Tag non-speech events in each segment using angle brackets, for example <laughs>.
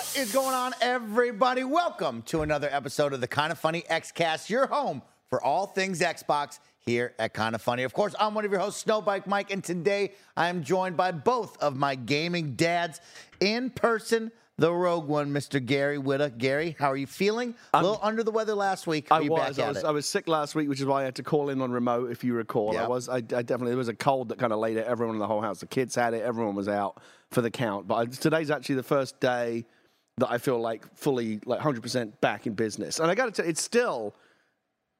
What is going on, everybody? Welcome to another episode of the Kind of Funny Xcast, your home for all things Xbox here at Kind of Funny. Of course, I'm one of your hosts, Snowbike Mike, and today I am joined by both of my gaming dads in person. The rogue one, Mr. Gary Whitta. Gary, how are you feeling? A little under the weather last week. Are I you was. I at was? I was sick last week, which is why I had to call in on remote. If you recall, I was. I, I definitely there was a cold that kind of laid it. Everyone in the whole house, the kids had it. Everyone was out for the count. But I, today's actually the first day that I feel like fully, like 100 percent back in business. And I got to tell you, it's still.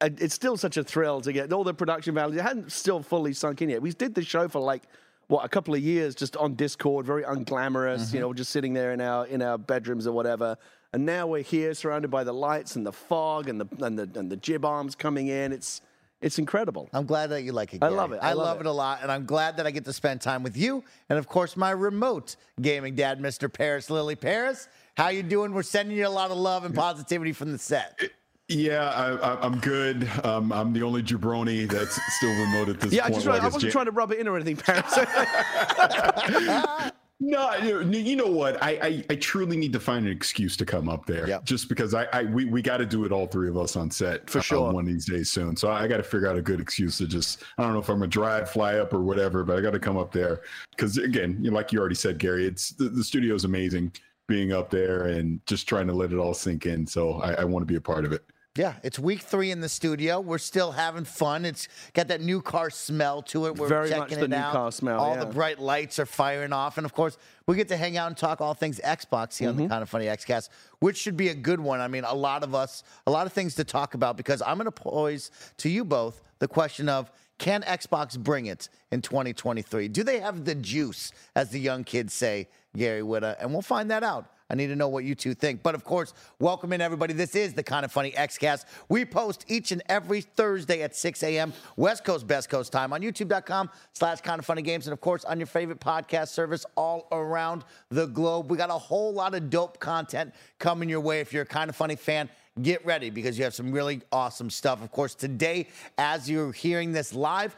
It's still such a thrill to get all the production values. It hadn't still fully sunk in yet. We did the show for like what a couple of years just on Discord, very unglamorous. Mm-hmm. You know, just sitting there in our in our bedrooms or whatever. And now we're here, surrounded by the lights and the fog and the and the and the jib arms coming in. It's it's incredible. I'm glad that you like it. I love it. I, I love love it. it. a lot, and I'm glad that I get to spend time with you, and of course, my remote gaming dad, Mr. Parris Lilly Parris. How you doing? We're sending you a lot of love and positivity from the set. Yeah, I, I, I'm good. Um, I'm the only jabroni that's still remote at this Yeah, I point. just like I wasn't Jan- trying to rub it in or anything, Parris. <laughs> <laughs> No, you you know what? I, I, I truly need to find an excuse to come up there. Yep. Just because I, I we, we got to do it all three of us on set For uh, sure. one of these days soon. So I got to figure out a good excuse to just I don't know if I'm gonna drive, fly up, or whatever, but I got to come up there because again, you know, like you already said, Gary, it's the, the studio is amazing. Being up there and just trying to let it all sink in. So I, I want to be a part of it. Yeah, it's week three in the studio. We're still having fun. It's got that new car smell to it. We're Very much checking the it new out. car smell, All yeah. the bright lights are firing off, and of course, we get to hang out and talk all things Xbox here on Mm-hmm. the Kind of Funny Xcast, which should be a good one. I mean, a lot of us, a lot of things to talk about because I'm going to pose to you both the question of. Can Xbox bring it in 2023? Do they have the juice, as the young kids say, Gary Whitta? And we'll find that out. I need to know what you two think. But of course, welcome in everybody. This is the Kind of Funny Xcast. We post each and every Thursday at 6 a.m. West Coast, Best Coast time on youtube.com slash kind of funny games. And of course, on your favorite podcast service all around the globe. We got a whole lot of dope content coming your way. If you're a kind of funny fan, get ready because you have some really awesome stuff. Of course, today, as you're hearing this live,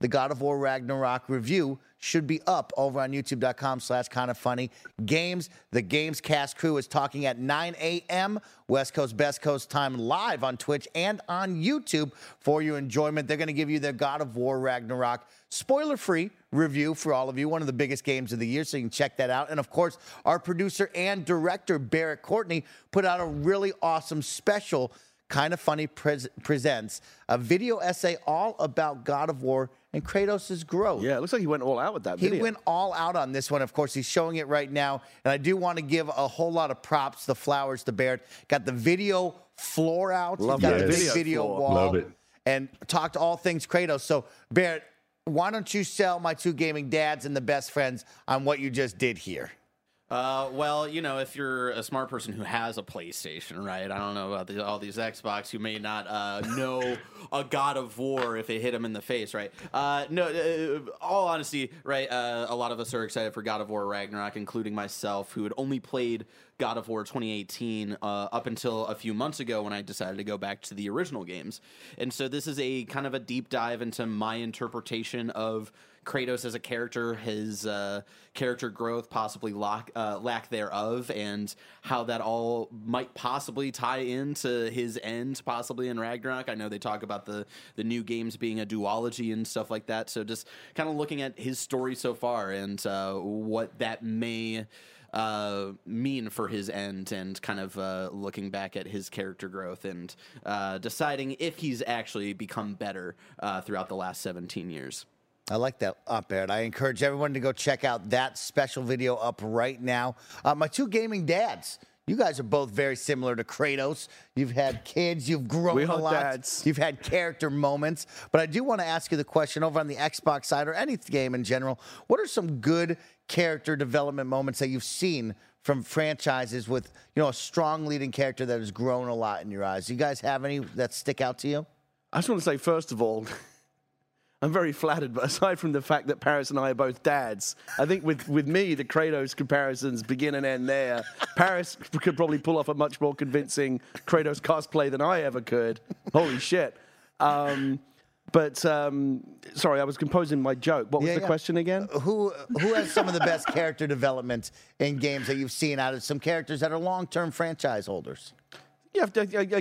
the God of War Ragnarok review should be up over on youtube.com slash kind of funny games. The Games Cast crew is talking at 9 a.m. West Coast, Best Coast time live on Twitch and on YouTube for your enjoyment. They're going to give you their God of War Ragnarok spoiler free review for all of you. One of the biggest games of the year, so you can check that out. And of course, our producer and director, Barrett Courtney, put out a really awesome special Kind of Funny pres- presents a video essay all about God of War and Kratos' growth. yeah, it looks like he went all out with that He video. went all out on this one. Of course, he's showing it right now. And I do want to give a whole lot of props, the flowers to Barrett. Got the video floor out. Love He's got that the big video video wall. Love it. And talked all things Kratos. So, Barrett, why don't you sell my two gaming dads and the best friends on what you just did here? Uh, well, you know, if you're a smart person who has a PlayStation, right? I don't know about the, all these Xbox who may not uh, know <laughs> a God of War if it hit him in the face, right? Uh, no, uh, all honesty, right? Uh, a lot of us are excited for God of War Ragnarok, including myself, who had only played God of War 2018 uh, up until a few months ago when I decided to go back to the original games. And so this is a kind of a deep dive into my interpretation of Kratos as a character, his uh, character growth, possibly lack, uh, lack thereof, and how that all might possibly tie into his end, possibly in Ragnarok. I know they talk about the the new games being a duology and stuff like that. So just kind of looking at his story so far and uh, what that may uh, mean for his end and kind of uh, looking back at his character growth and uh, deciding if he's actually become better uh, throughout the last 17 years. I like that up, Ed. I encourage everyone to go check out that special video up right now. Uh, my two gaming dads. You guys are both very similar to Kratos. You've had kids, you've grown We a lot, dads. you've had character moments. But I do want to ask you the question over on the Xbox side or any game in general. What are some good character development moments that you've seen from franchises with you know a strong leading character that has grown a lot in your eyes? Do you guys have any that stick out to you? I just want to say, first of all, I'm very flattered, but <laughs> aside from the fact that Parris and I are both dads, I think with, with me, the Kratos comparisons begin and end there. Parris <laughs> could probably pull off a much more convincing Kratos cosplay than I ever could. Holy shit. Um, but um, sorry, I was composing my joke. What was Yeah, the yeah. question again? Who who has some of the best character development in games that you've seen out of some characters that are long term franchise holders? Yeah, if,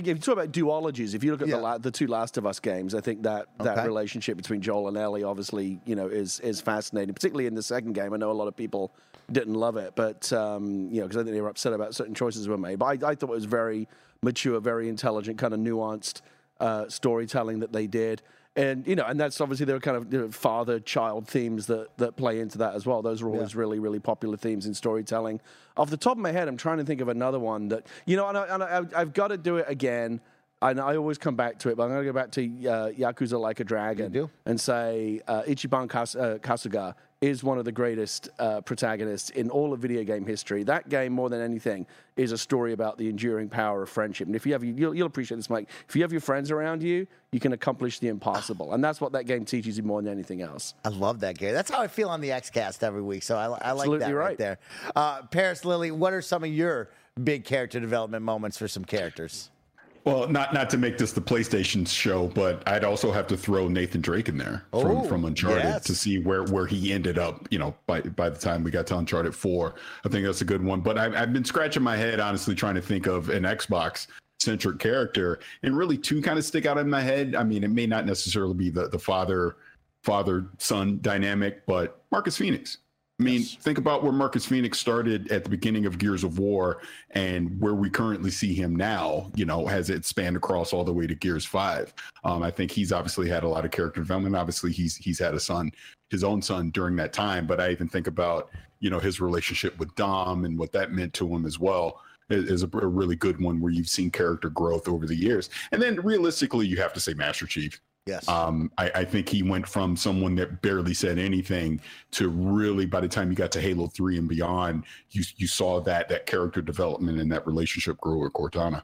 you talk about duologies, if you look at Yeah. the, la- the two Last of Us games, I think that, that Okay. relationship between Joel and Ellie obviously, you know, is is fascinating. Particularly in the second game, I know a lot of people didn't love it, but um, you know, because I think they were upset about certain choices were made. But I, I thought it was very mature, very intelligent, kind of nuanced uh, storytelling that they did. And you know, and that's obviously there are kind of you know, father-child themes that that play into that as well. Those are always really, really popular themes in storytelling. Off the top of my head, I'm trying to think of another one that you know, and, I, I've got to do it again. And I always come back to it, but I'm going to go back to uh, Yakuza Like a Dragon and say uh, Ichiban Kas- uh, Kasuga is one of the greatest uh, protagonists in all of video game history. That game, more than anything, is a story about the enduring power of friendship. And if you have, you'll, you'll appreciate this, Mike. If you have your friends around you, you can accomplish the impossible, and that's what that game teaches you more than anything else. I love that game. That's how I feel on the XCast every week. So I, I like Absolutely that right, right. there. Uh, Parris Lilly, what are some of your big character development moments for some characters? Well, not not to make this the PlayStation show, but I'd also have to throw Nathan Drake in there Oh, from, from Uncharted yes. to see where where he ended up. You know, by by the time we got to Uncharted Four, I think that's a good one. But I've, I've been scratching my head honestly trying to think of an Xbox centric character, and really two kind of stick out in my head. I mean, it may not necessarily be the the father father son dynamic, but Marcus Phoenix. I mean, think about where Marcus Phoenix started at the beginning of Gears of War and where we currently see him now, you know, has it spanned across all the way to Gears 5. Um, I think he's obviously had a lot of character development. Obviously, he's he's had a son, his own son during that time. But I even think about, you know, his relationship with Dom and what that meant to him as well is is a, a really good one where you've seen character growth over the years. And then realistically, you have to say Master Chief. Yes. Um, I, I think he went from someone that barely said anything to really, by the time you got to Halo Three and beyond, you you saw that that character development and that relationship grow with Cortana.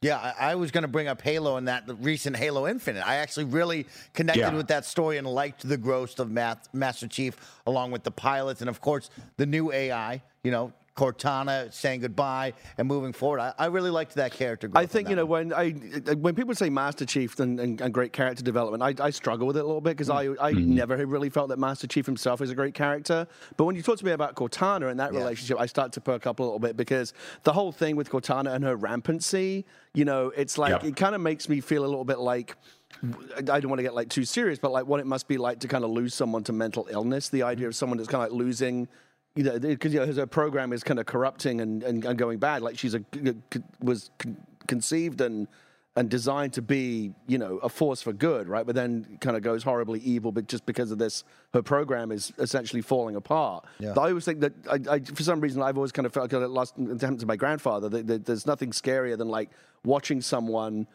Yeah, I, I was going to bring up Halo and that recent Halo Infinite. I actually really connected Yeah. with that story and liked the growth of Math, Master Chief, along with the pilots and of course the new AI. You know, Cortana saying goodbye and moving forward. I, I really liked that character. Growth I think you know one. when I when people say Master Chief and, and, and great character development, I, I struggle with it a little bit because I mm. I mm. never really felt that Master Chief himself is a great character. But when you talk to me about Cortana and that Yeah. relationship, I start to perk up a little bit because the whole thing with Cortana and her rampancy, you know, it's like Yep. it kind of makes me feel a little bit like. I don't want to get like too serious, but like what it must be like to kind of lose someone to mental illness. The idea of someone that's kind of like losing you know, because you know, her program is kind of corrupting and, and, and going bad. Like she's a was conceived and and designed to be, you know, a force for good, right? But then kind of goes horribly evil, but just because of this, her program is essentially falling apart. Yeah. I always think that, I, I, for some reason, I've always kind of felt like it happened to my grandfather. That, that there's nothing scarier than like watching someone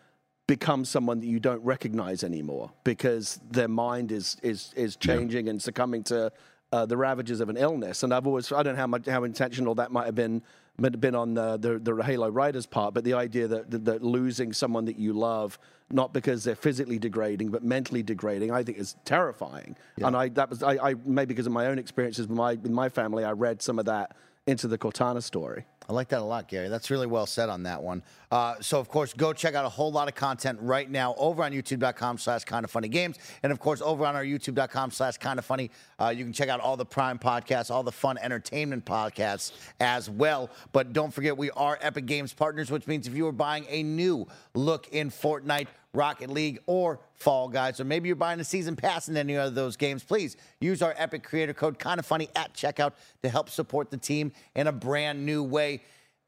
become someone that you don't recognize anymore because their mind is is is changing and succumbing to uh, the ravages of an illness. And I've always I don't know how much how intentional that might have been might have been on the, the the Halo Riders part, but the idea that, that that losing someone that you love not because they're physically degrading but mentally degrading, I think is terrifying. And I that was I, I maybe because of my own experiences with my with my family, I read some of that into the Cortana story. I like that a lot, Gary. That's really well said on that one. Uh, so, of course, go check out a whole lot of content right now over on youtube.com slash kind of funny games. And, of course, over on our youtube.com slash kind of funny, uh, you can check out all the prime podcasts, all the fun entertainment podcasts as well. But don't forget, we are Epic Games partners, which means if you are buying a new look in Fortnite, Rocket League, or Fall Guys, or maybe you're buying a season pass in any of those games, please use our Epic Creator Code, kind of funny, at checkout to help support the team in a brand new way.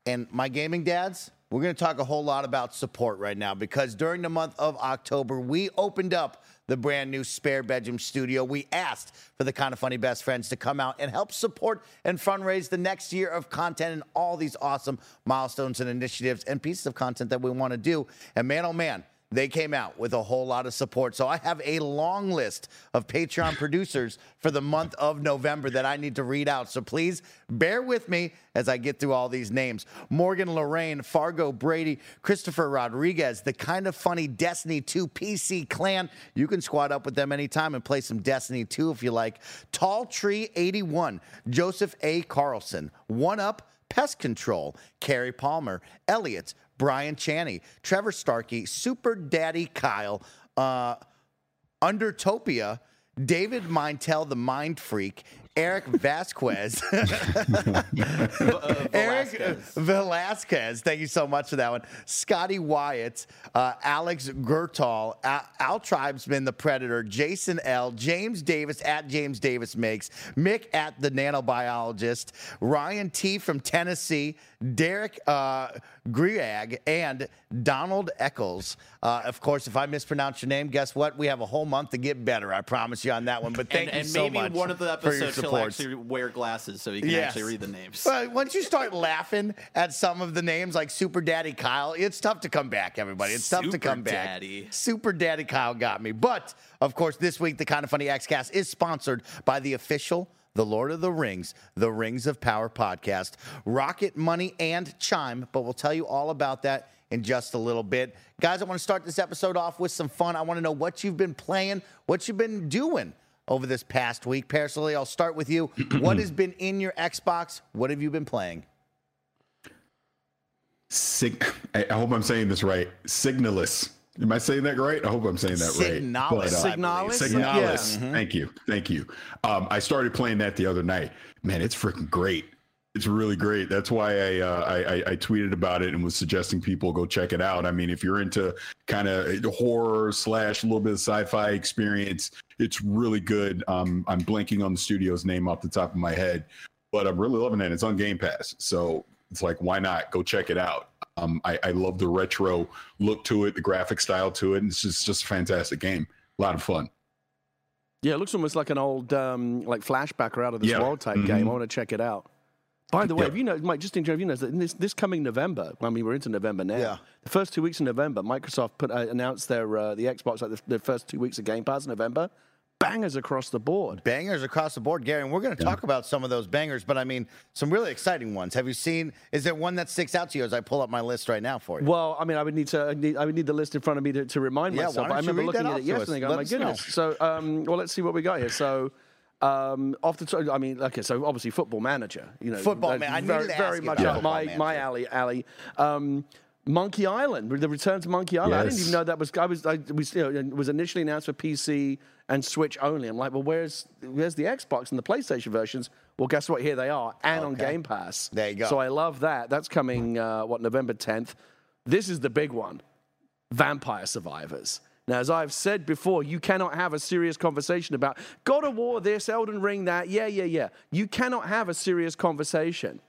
And my gaming dads, we're going to talk a whole lot about support right now because during the month of October, we opened up the brand new Spare Bedroom studio. We asked for the kind of funny best friends to come out and help support and fundraise the next year of content and all these awesome milestones and initiatives and pieces of content that we want to do. And man, oh man, they came out with a whole lot of support. So I have a long list of Patreon <laughs> producers for the month of November that I need to read out. So please bear with me as I get through all these names Morgan Lorraine, Fargo Brady, Christopher Rodriguez, the kind of funny Destiny 2 PC clan. You can squad up with them anytime and play some Destiny 2 if you like. Tall Tree 81, Joseph A. Carlson, One Up. Pest Control, Carrie Palmer, Elliot, Brian Chaney, Trevor Starkey, Super Daddy Kyle, uh, Undertopia, David Mintel, the Mind Freak, Eric <laughs> Vasquez, <laughs> Eric Velasquez. Thank you so much for that one. Scotty Wyatt, uh, Alex Gertal, Al, Al Tribesman, the Predator, Jason L, James Davis at James Davis Makes, Mick at the Nanobiologist, Ryan T from Tennessee, Derek uh, Griag, and Donald Eccles. Uh, of course, if I mispronounce your name, guess what? We have a whole month to get better. I promise you on that one. But thank and, you and so maybe one of the episodes he'll actually wear glasses so he can Yes. actually read the names. But once you start laughing at some of the names like Super Daddy Kyle, it's tough to come back, everybody. It's tough to Super come back. Daddy. Super Daddy Kyle got me. But of course, this week the kind of funny X Cast is sponsored by the official the Lord of the Rings, the Rings of Power podcast, Rocket Money, and Chime. But we'll tell you all about that in just a little bit. Guys, I want to start this episode off with some fun. I want to know what you've been playing, what you've been doing over this past week. Personally, I'll start with you. <clears throat> what has been in your Xbox? What have you been playing? Sig- I, hope I'm saying this right. Signalis. Am I saying that right? I hope I'm saying that Signalis, right. But, uh. Signalis? Signalis. Yeah. Thank you. Thank you. Um, I started playing that the other night. Man, it's freaking great. It's really great. That's why I, uh, I I I tweeted about it and was suggesting people go check it out. I mean, if you're into kind of horror slash a little bit of sci-fi experience, it's really good. Um, I'm blanking on the studio's name off the top of my head, but I'm really loving it. It's on Game Pass, so it's like why not go check it out. Um, I, I love the retro look to it, the graphic style to it, and it's just just a fantastic game. A lot of fun. Yeah, it looks almost like an old um, like flashback or out of this Yeah. world type Mhm. game. I want to check it out. By the way, Yeah. have you know, Mike, just in general, you know, this, this coming November, I mean, we're into November now. Yeah. The first two weeks of November, Microsoft put uh, announced their uh, the Xbox like the, the first two weeks of Game Pass in November, bangers across the board. Bangers across the board, Gary. And we're going to talk about some of those bangers, but I mean, some really exciting ones. Have you seen? Is there one that sticks out to you as I pull up my list right now for you? Well, I mean, I would need to I, need, I would need the list in front of me to, to remind Yeah, myself. I remember looking at it yesterday, and going, Let "My us know." goodness!" So, um, well, let's see what we got here. So. Um, off the top, I mean, okay, so obviously football manager, you know, Football Man- very, very much up my my alley alley. Um, Monkey Island, the return to Monkey Island. I didn't even know that was. I was. I was. You know, it was initially announced for PC and Switch only. I'm like, well, where's where's the Xbox and the PlayStation versions? Well, guess what? Here they are, and on Game Pass. There you go. So I love that. That's coming. Uh, what November 10th. This is the big one. Vampire Survivors. Now, as I've said before, you cannot have a serious conversation about God of War, this, Elden Ring, that. Yeah, yeah, yeah. You cannot have a serious conversation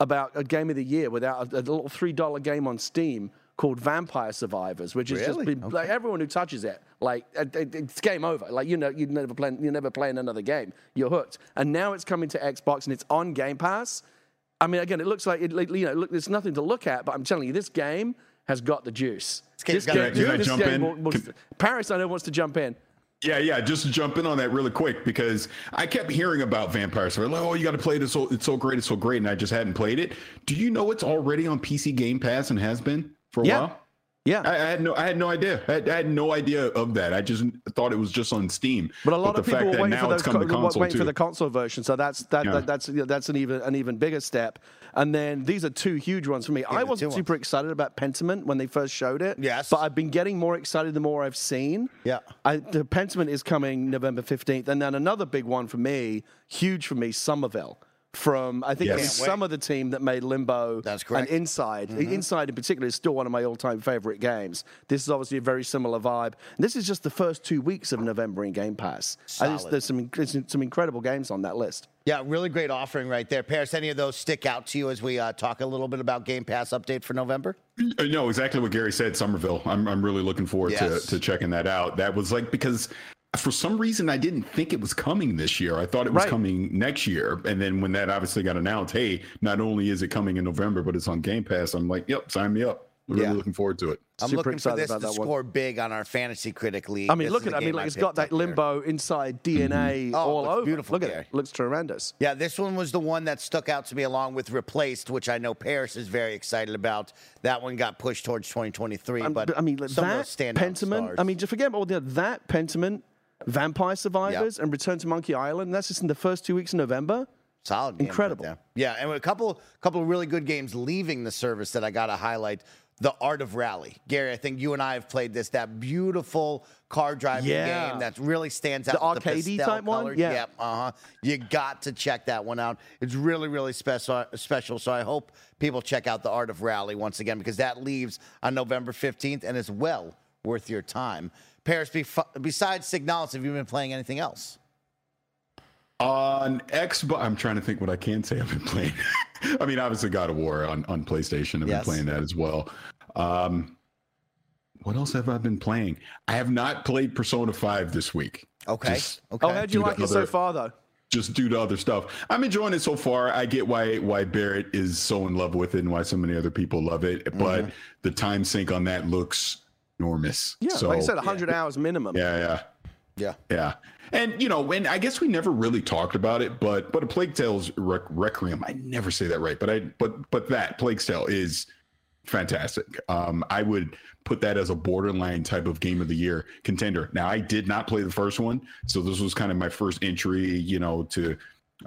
about a game of the year without a, a little $3 game on Steam called Vampire Survivors, which has Really? just been like everyone who touches it, like it- it- it's game over. Like you know, you never play, you never playing another game. You're hooked. And now it's coming to Xbox and it's on Game Pass. I mean, again, it looks like it, you know, look, there's nothing to look at, but I'm telling you, this game has got the juice. This game, the juice. This jump game in? will- will- Parris, I know wants to jump in. Yeah, yeah. Just to jump in on that really quick because I kept hearing about Vampire Survivor. Like, oh, you got to play this. So, it's so great. It's so great. And I just hadn't played it. Do you know it's already on PC Game Pass and has been for a Yeah. while? Yeah. I, I had no, I had no idea. I had, I had no idea of that. I just thought it was just on Steam. But a lot the of people were waiting for those it's to co- waiting for the console version. So that's that, Yeah. that that's you know, that's an even an even bigger step. And then these are two huge ones for me. I wasn't super excited about Pentiment when they first showed it. Yes. but I've been getting more excited the more I've seen. Yeah. I, the Pentiment is coming November fifteenth, and then another big one for me, huge for me, Somerville. From I think Yes. some of the team that made Limbo. That's correct. Mm-hmm. And Inside, Inside in particular, is still one of my all-time favorite games. This is obviously a very similar vibe. And this is just the first two weeks of November in Game Pass. I just, there's some some incredible games on that list. Yeah, really great offering right there. Parris, any of those stick out to you as we uh, talk a little bit about Game Pass update for November? Uh, No, exactly what Gary said. Somerville. I'm I'm really looking forward Yes. to to checking that out. That was like because for some reason I didn't think it was coming this year. I thought it was Right. coming next year. And then when that obviously got announced, hey, not only is it coming in November, but it's on Game Pass. I'm like, yep, sign me up. Really Yeah. looking forward to it. I'm Super looking for excited this to about that one. score big on our fantasy critic league. I mean, This look at it. I mean, game like it's picked got up that here. Limbo inside DNA Oh, it all looks over. beautiful, Look at Gary. it. Looks tremendous. Yeah, this one was the one that stuck out to me along with Replaced, which I know Parris is very excited about. That one got pushed towards 2023, Um, but I mean, like some that of those standout Pentiment. stars. I mean, just forget about all the that Pentiment, Vampire Survivors, and Return to Monkey Island. That's just in the first two weeks of November. Solid, game right Incredible. there. yeah, and a couple, couple of really good games leaving the service that I got to highlight. The Art of Rally, Gary. I think you and I have played this. That beautiful car driving Yeah. game that really stands out. The pastel type one? colors. Yeah. Yep, uh huh. You got to check that one out. It's really, really special. Special. So I hope people check out the Art of Rally once again because that leaves on November 15th and is well worth your time. Parris, bef- besides Signalis, have you been playing anything else? On Xbox, I'm trying to think what I can say I've been playing. <laughs> I mean, obviously God of War on, on PlayStation. I've Yes. been playing that as well. Um, what else have I been playing? I have not played Persona 5 this week. Okay. Just- okay. Oh, how'd you like the it so far, though? just due to other stuff. I'm enjoying it so far. I get why why Barrett is so in love with it and why so many other people love it. But the time sink on that looks enormous. Yeah, so, like I said, 100 hours minimum. yeah, yeah. yeah. Yeah, and you know, when I guess we never really talked about it, but but a Plague Tale's Rec- Requiem. I never say that right, but I but but that Plague Tale is fantastic. Um, I would put that as a borderline type of game of the year contender. Now, I did not play the first one, so this was kind of my first entry, you know, to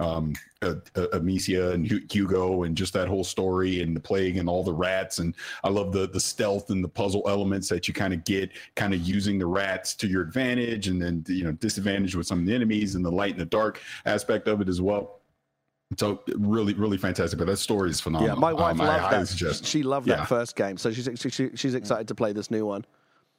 um uh, uh, Amicia and Hugo and just that whole story and the plague and all the rats and I love the the stealth and the puzzle elements that you kind of get kind of using the rats to your advantage and then you know disadvantage with some of the enemies and the light and the dark aspect of it as well. So really, really fantastic. But that story is phenomenal. Yeah, my wife Um, I loved highly that. suggest- She loved Yeah. that first game, so she's she, she, she's excited to play this new one.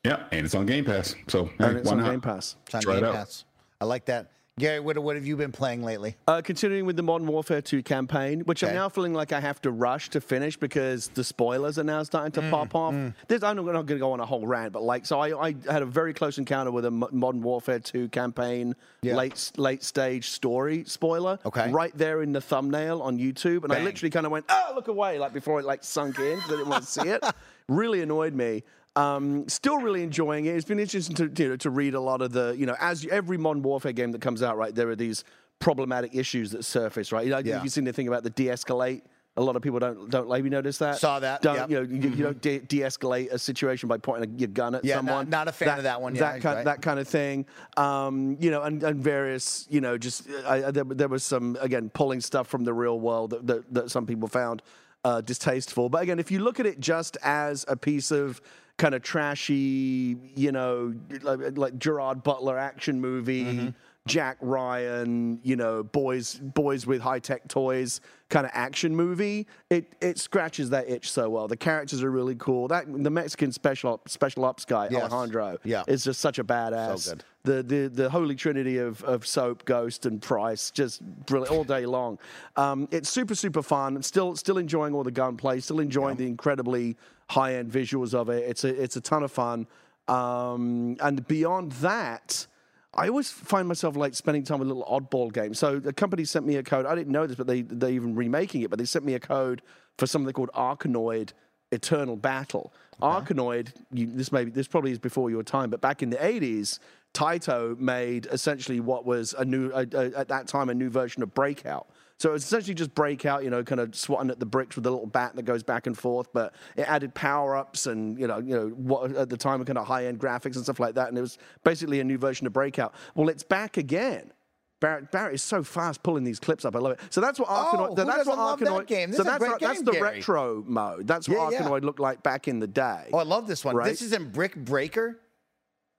Yeah, and it's on Game Pass. So hey, and it's why on not? Game Pass. It's on Try it Game out. Pass. I like that. Gary, what, what have you been playing lately? Uh, continuing with the Modern Warfare 2 campaign, which Okay. I'm now feeling like I have to rush to finish because the spoilers are now starting to Mm, pop off. This, I'm not going to go on a whole rant, but like, so I, I had a very close encounter with a Modern Warfare 2 campaign Yeah. late late stage story spoiler. Okay. Right there in the thumbnail on YouTube, and I literally kind of went, "Oh, look away!" Like before it like sunk in, 'cause I didn't want to see it. <laughs> Really annoyed me. Um, still really enjoying it. It's been interesting to you know to read a lot of the you know as every modern warfare game that comes out, right? There are these problematic issues that surface, right? You know, Yeah. Have you seen anything about the de-escalate? A lot of people don't don't maybe notice that? Saw that, Don't yep. you know? You, you don't de- de-escalate a situation by pointing a, your gun at Yeah, not- someone. not a fan of that one, yeah, that kind, right. that kind of thing. Um, you know, and, and various, you know, just I- there, there was some again pulling stuff from the real world that, that, that some people found uh, distasteful. But again, if you look at it just as a piece of kind of trashy, you know, like, like Gerard Butler action movie. Mm-hmm. Jack Ryan, you know, boys boys with high tech toys kind of action movie. It it scratches that itch so well. The characters are really cool. That the Mexican special op- special ops guy Yes. Alejandro Yeah. is just such a badass. So good. The, the the holy trinity of, of soap, ghost, and price, just brilliant all day long. Um, it's super super fun. I'm still still enjoying all the gunplay. Still enjoying the incredibly high end visuals of it. It's a it's a ton of fun. Um, and beyond that. I always find myself like spending time with little oddball games. So the company sent me a code. I didn't know this, but they they're even remaking it. But they sent me a code for something called Arkanoid Eternal Battle. Arkanoid. You, this maybe this probably is before your time, but back in the '80s, Taito made essentially what was a new a, a, at that time a new version of Breakout. So it's essentially just breakout, you know, kind of swatting at the bricks with a little bat that goes back and forth. But it added power ups and you know, you know, what at the time were kind of high end graphics and stuff like that. And it was basically a new version of Breakout. Well, it's back again. Barrett, Barrett is so fast pulling these clips up. I love it. So that's what Arkanoid. Oh, who that's what love that game? This so that's great what- that's the Gary. retro mode. That's what Yeah, yeah. Arkanoid looked like back in the day. Oh, I love this one. Right. This is in Brick Breaker.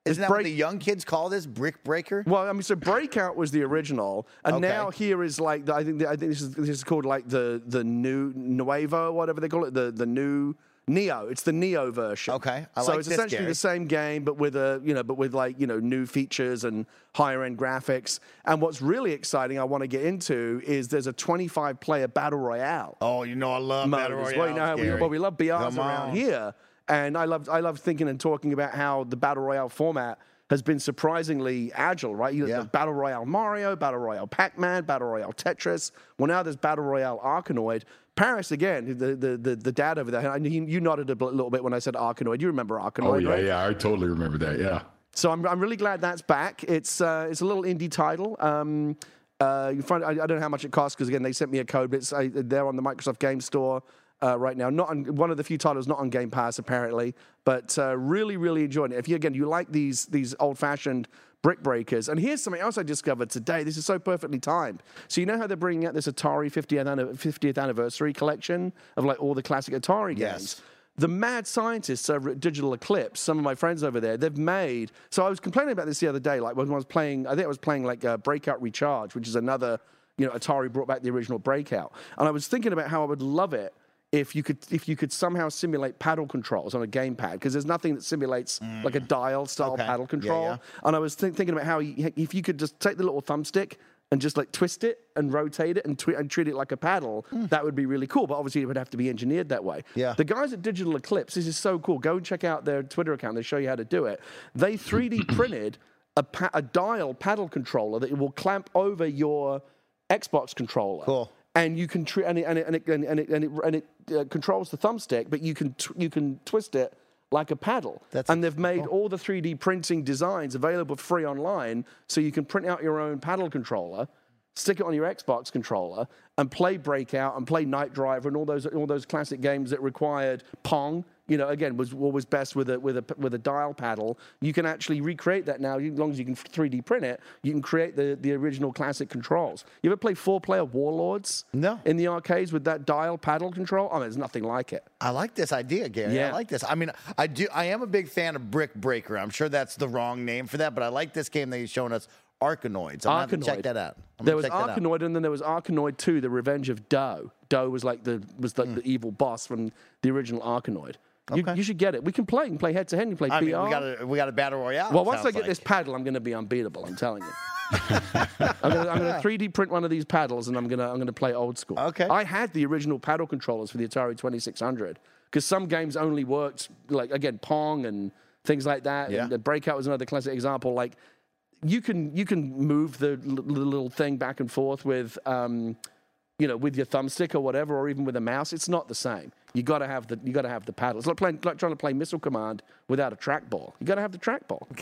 Isn't that break- what the young kids call this? Brick breaker? Well, I mean, so Breakout was the original, and Okay. now here is like the, I think the, I think this is this is called like the the new Nuevo, whatever they call it, the the new Neo. It's the Neo version. Okay, I so like it's this, essentially Gary. the same game, but with a you know, but with like you know new features and higher end graphics. And what's really exciting, I want to get into, is there's a 25 player battle royale Oh, you know I love battle royale. well. You know how we, well, we love BRs Come around on. here, and I love I love thinking and talking about how the battle royale format has been surprisingly agile, right? You Yeah. battle royale Mario, battle royale Pac-Man, battle royale Tetris. Well, now there's battle royale Arkanoid. Parris again, the the the, the dad over there. he- You nodded a little bit when I said Arkanoid. You remember Arkanoid, Oh yeah, right? yeah. I totally remember that. Yeah. So I'm, I'm really glad that's back. It's uh, it's a little indie title. Um, uh, you find I, I don't know how much it costs because again they sent me a code, but it's uh, they're on the Microsoft Game Store uh, right now. Not on, one of the few titles not on Game Pass apparently, but uh, really really enjoying it. If you again you like these these old fashioned brick breakers, and here's something else I discovered today. This is so perfectly timed. So you know how they're bringing out this Atari 50th, 50th anniversary collection of like all the classic Atari games. Yes. The mad scientists over at Digital Eclipse, some of my friends over there, they've made. So I was complaining about this the other day, like when I was playing. I think I was playing like uh, Breakout Recharge, which is another, you know, Atari brought back the original Breakout, and I was thinking about how I would love it if you could if you could somehow simulate paddle controls on a gamepad because there's nothing that simulates mm. like a dial style Okay. paddle Yeah, control. yeah. And I was think, thinking about how you, if you could just take the little thumbstick and just like twist it and rotate it and, twi- and treat it like a paddle, hmm. that would be really cool. But obviously, it would have to be engineered that way. Yeah. The guys at Digital Eclipse, this is so cool. Go and check out their Twitter account. They show you how to do it. They 3D <clears throat> printed a, pa- a dial paddle controller that will clamp over your Xbox controller. Cool. And you can tr- and it and it and it, and it, and it, and it uh, controls the thumbstick, but you can tw- you can twist it like a paddle. That's and they've made all the 3D printing designs available free online, so you can print out your own paddle controller, stick it on your Xbox controller, and play Breakout and play Night Driver and all those all those classic games that required Pong. You know, again, was what was best with a with a with a dial paddle. You can actually recreate that now, as long as you can 3D print it. You can create the the original classic controls. You ever play four player Warlords? No. In the arcades with that dial paddle control? Oh, there's nothing like it. I like this idea, Gary. I like this. I mean, I do. I am a big fan of Brick Breaker. I'm sure that's the wrong name for that, but I like this game that he's showing us, Arkanoids. I'm gonna check that out. I'm there was. Arkanoid, and then there was Arkanoid 2, The Revenge of Doh. Doh was like the was like hmm. the evil boss from the original Arkanoid. You. Okay. you should get it. We can play. You can play head to head. You can play I mean, we got a we got a battle royale. well, once I get like. this paddle, I'm going to be unbeatable. I'm telling you. <laughs> I'm going to 3D print one of these paddles, and I'm going to I'm going to play old school. Okay. I had the original paddle controllers for the Atari 2600 because some games only worked like again Pong and things like that. Yeah. And the Breakout was another classic example. Like you can you can move the, l- the little thing back and forth with um, you know with your thumbstick or whatever, or even with a mouse. It's not the same. You got to have the you got to have the paddle. It's like playing like trying to play Missile Command without a trackball. You got to have the trackball. <laughs>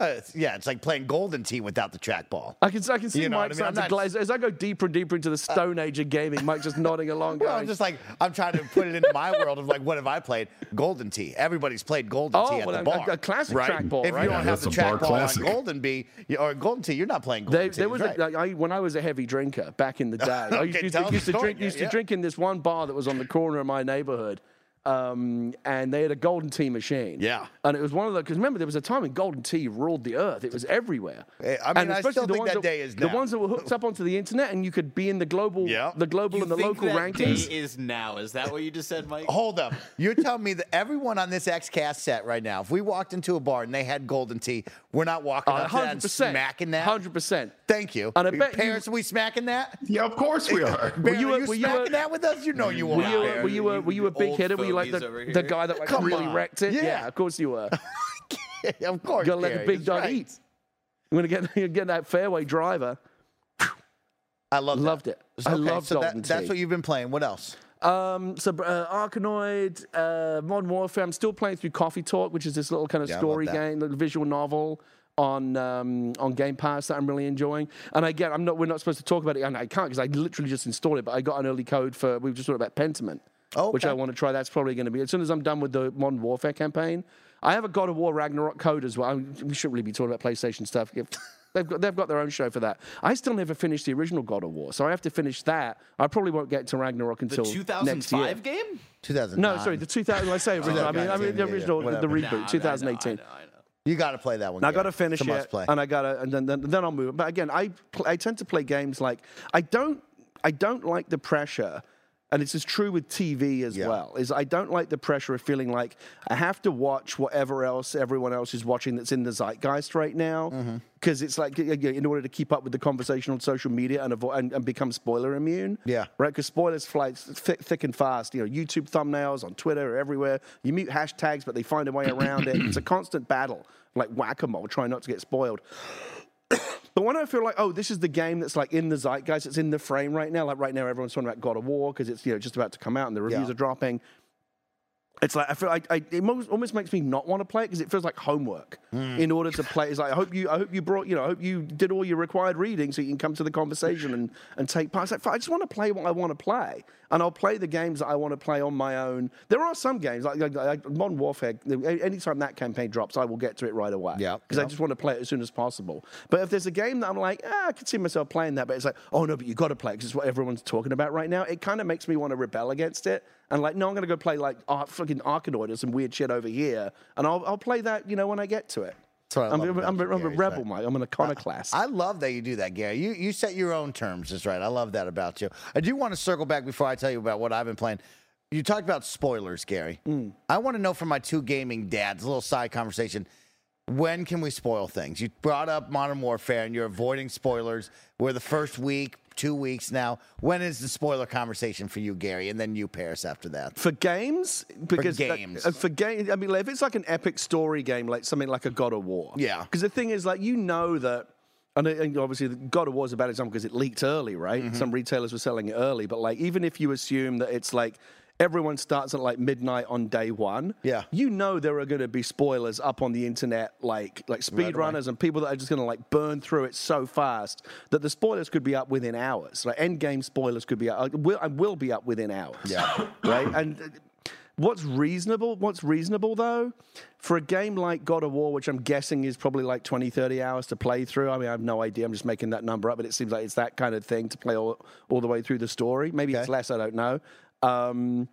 Uh, yeah, it's like playing Golden Tee without the trackball. I can I can see You know what Mike I mean? To not- glaze as I go deeper and deeper into the Stone Age of gaming. Mike just nodding along. <laughs> Well, going, I'm just like I'm trying to put it into my world of like what have I played? Golden Tee. Everybody's played Golden Oh, Tee at well, the a- bar. a classic right? trackball, If right? you Yeah, don't have the trackball on. Golden Bee you- or Golden Tee, you're not playing Golden There, Tee. there was right? a, like, I, when I was a heavy drinker back in the <laughs> day. I used, used to, used to drink used Yeah. to drink in this one bar that was on the corner of my neighborhood neighborhood um, and they had a Golden Tee machine. Yeah. And it was one of the, because remember, there was a time when Golden Tee ruled the earth. It was everywhere. Eh, I mean, And I especially still the think ones that day is The ones that were hooked up onto the internet and you could be in the global, Yeah. the global You and the think local that day rankings. is now? Is that what you just said, Mike? Hold up. You're telling me that everyone on this XCast set right now, if we walked into a bar and they had Golden Tee, we're not walking Uh, up to that and 100%. smacking that? 100%. Thank you. And I bet you- Parents, are we smacking that? Yeah, of course we are. <laughs> Bear, you a- you were you a- smacking that with us? You know you Were won't. you, Bear. were you a, were you a big old hitter? Were you like the, the guy that like Come really on. wrecked it? Yeah. of course you were. <laughs> of course. Gotta let the big dog right. eat. I'm gonna get <laughs> you get that fairway driver. I love that. Loved it. So, I loved so that, That's what you've been playing. What else? Um, so uh, Arkanoid, uh, Modern Warfare. I'm still playing through Coffee Talk, which is this little kind of Yeah, story game, little visual novel on um, on Game Pass that I'm really enjoying. And again, I'm not. We're not supposed to talk about it, and I can't because I literally just installed it. But I got an early code for. We were just talking about Pentiment, Oh, which. I want to try. That's probably going to be as soon as I'm done with the Modern Warfare campaign. I have a God of War Ragnarok code as well. I mean, we shouldn't really be talking about PlayStation stuff. <laughs> They've got, they've got their own show for that. I still never finished the original God of War, so I have to finish that. I probably won't get to Ragnarok The until next year. 2005 game? 2009. No, sorry, the 2000. I say <laughs> original. I mean, I mean the 2000, yeah, yeah, original, the, the reboot, Nah, 2018. I know, I know, I know. You got to play that one. And I got to finish it's a it, must play. and I got to, and then, then then I'll move. But again, I pl- I tend to play games like I don't I don't like the pressure, and it's as true with TV as Yeah. well. Is I don't like the pressure of feeling like I have to watch whatever else everyone else is watching that's in the zeitgeist right now, Mm-hmm. because it's like in order to keep up with the conversation on social media and avoid and, and become spoiler immune. Yeah. right. Because spoilers fly thick, thick and fast. You know, YouTube thumbnails on Twitter, everywhere. You mute hashtags, but they find a way around it. It's a constant battle, like whack a mole, trying not to get spoiled. But when I feel like, oh, this is the game that's like in the zeitgeist, it's in the frame right now. Like right now, everyone's talking about God of War because it's you know just about to come out and the reviews Yeah. are dropping. It's like I feel like I, it almost, almost makes me not want to play it because it feels like homework. In order to play, it's like I hope you, I hope you brought, you know, I hope you did all your required reading so you can come to the conversation and, and take part. It's like I just want to play what I want to play, and I'll play the games that I want to play on my own. There are some games like, like, like Modern Warfare. Anytime that campaign drops, I will get to it right away. Yeah, because I just want to play it as soon as possible. But if there's a game that I'm like, ah, I could see myself playing that, but it's like, oh no, but you got to play because it's what everyone's talking about right now. It kind of makes me want to rebel against it and like, no, I'm going to go play like fucking Arkanoid or some weird shit over here, and I'll, I'll play that, you know, when I get to it. That's I I'm, I'm, I'm, I'm a rebel, Mike. I'm an iconoclast. I love that you do that, Gary. You you set your own terms. That's right. I love that about you. I do want to circle back before I tell you about what I've been playing. You talked about spoilers, Gary. Hmm. I want to know from my two gaming dads, a little side conversation. When can we spoil things? You brought up Modern Warfare and you're avoiding spoilers. We're the first week, two weeks now. When is the spoiler conversation for you, Gary? And then you, Paris, after that. for games because that- games. uh, for game i mean like, if it's like an epic story game like something like a god of war Yeah. because the thing is like you know that and, and obviously god of war is a bad example because it leaked early right Mm-hmm. some retailers were selling it early but like even if you assume that it's like everyone starts at like midnight on day one Yeah. you know there are going to be spoilers up on the internet like like speedrunners and people that are just going to like burn through it so fast that the spoilers could be up within hours like end game spoilers could be up uh, will, and will be up within hours Yeah. <coughs> right? And uh, what's reasonable? What's reasonable though, for a game like God of War, which I'm guessing is probably like 20, 30 hours to play through. I mean, I have no idea. I'm just making that number up, but it seems like it's that kind of thing to play all, all the way through the story. Maybe it's less. I don't know. Um,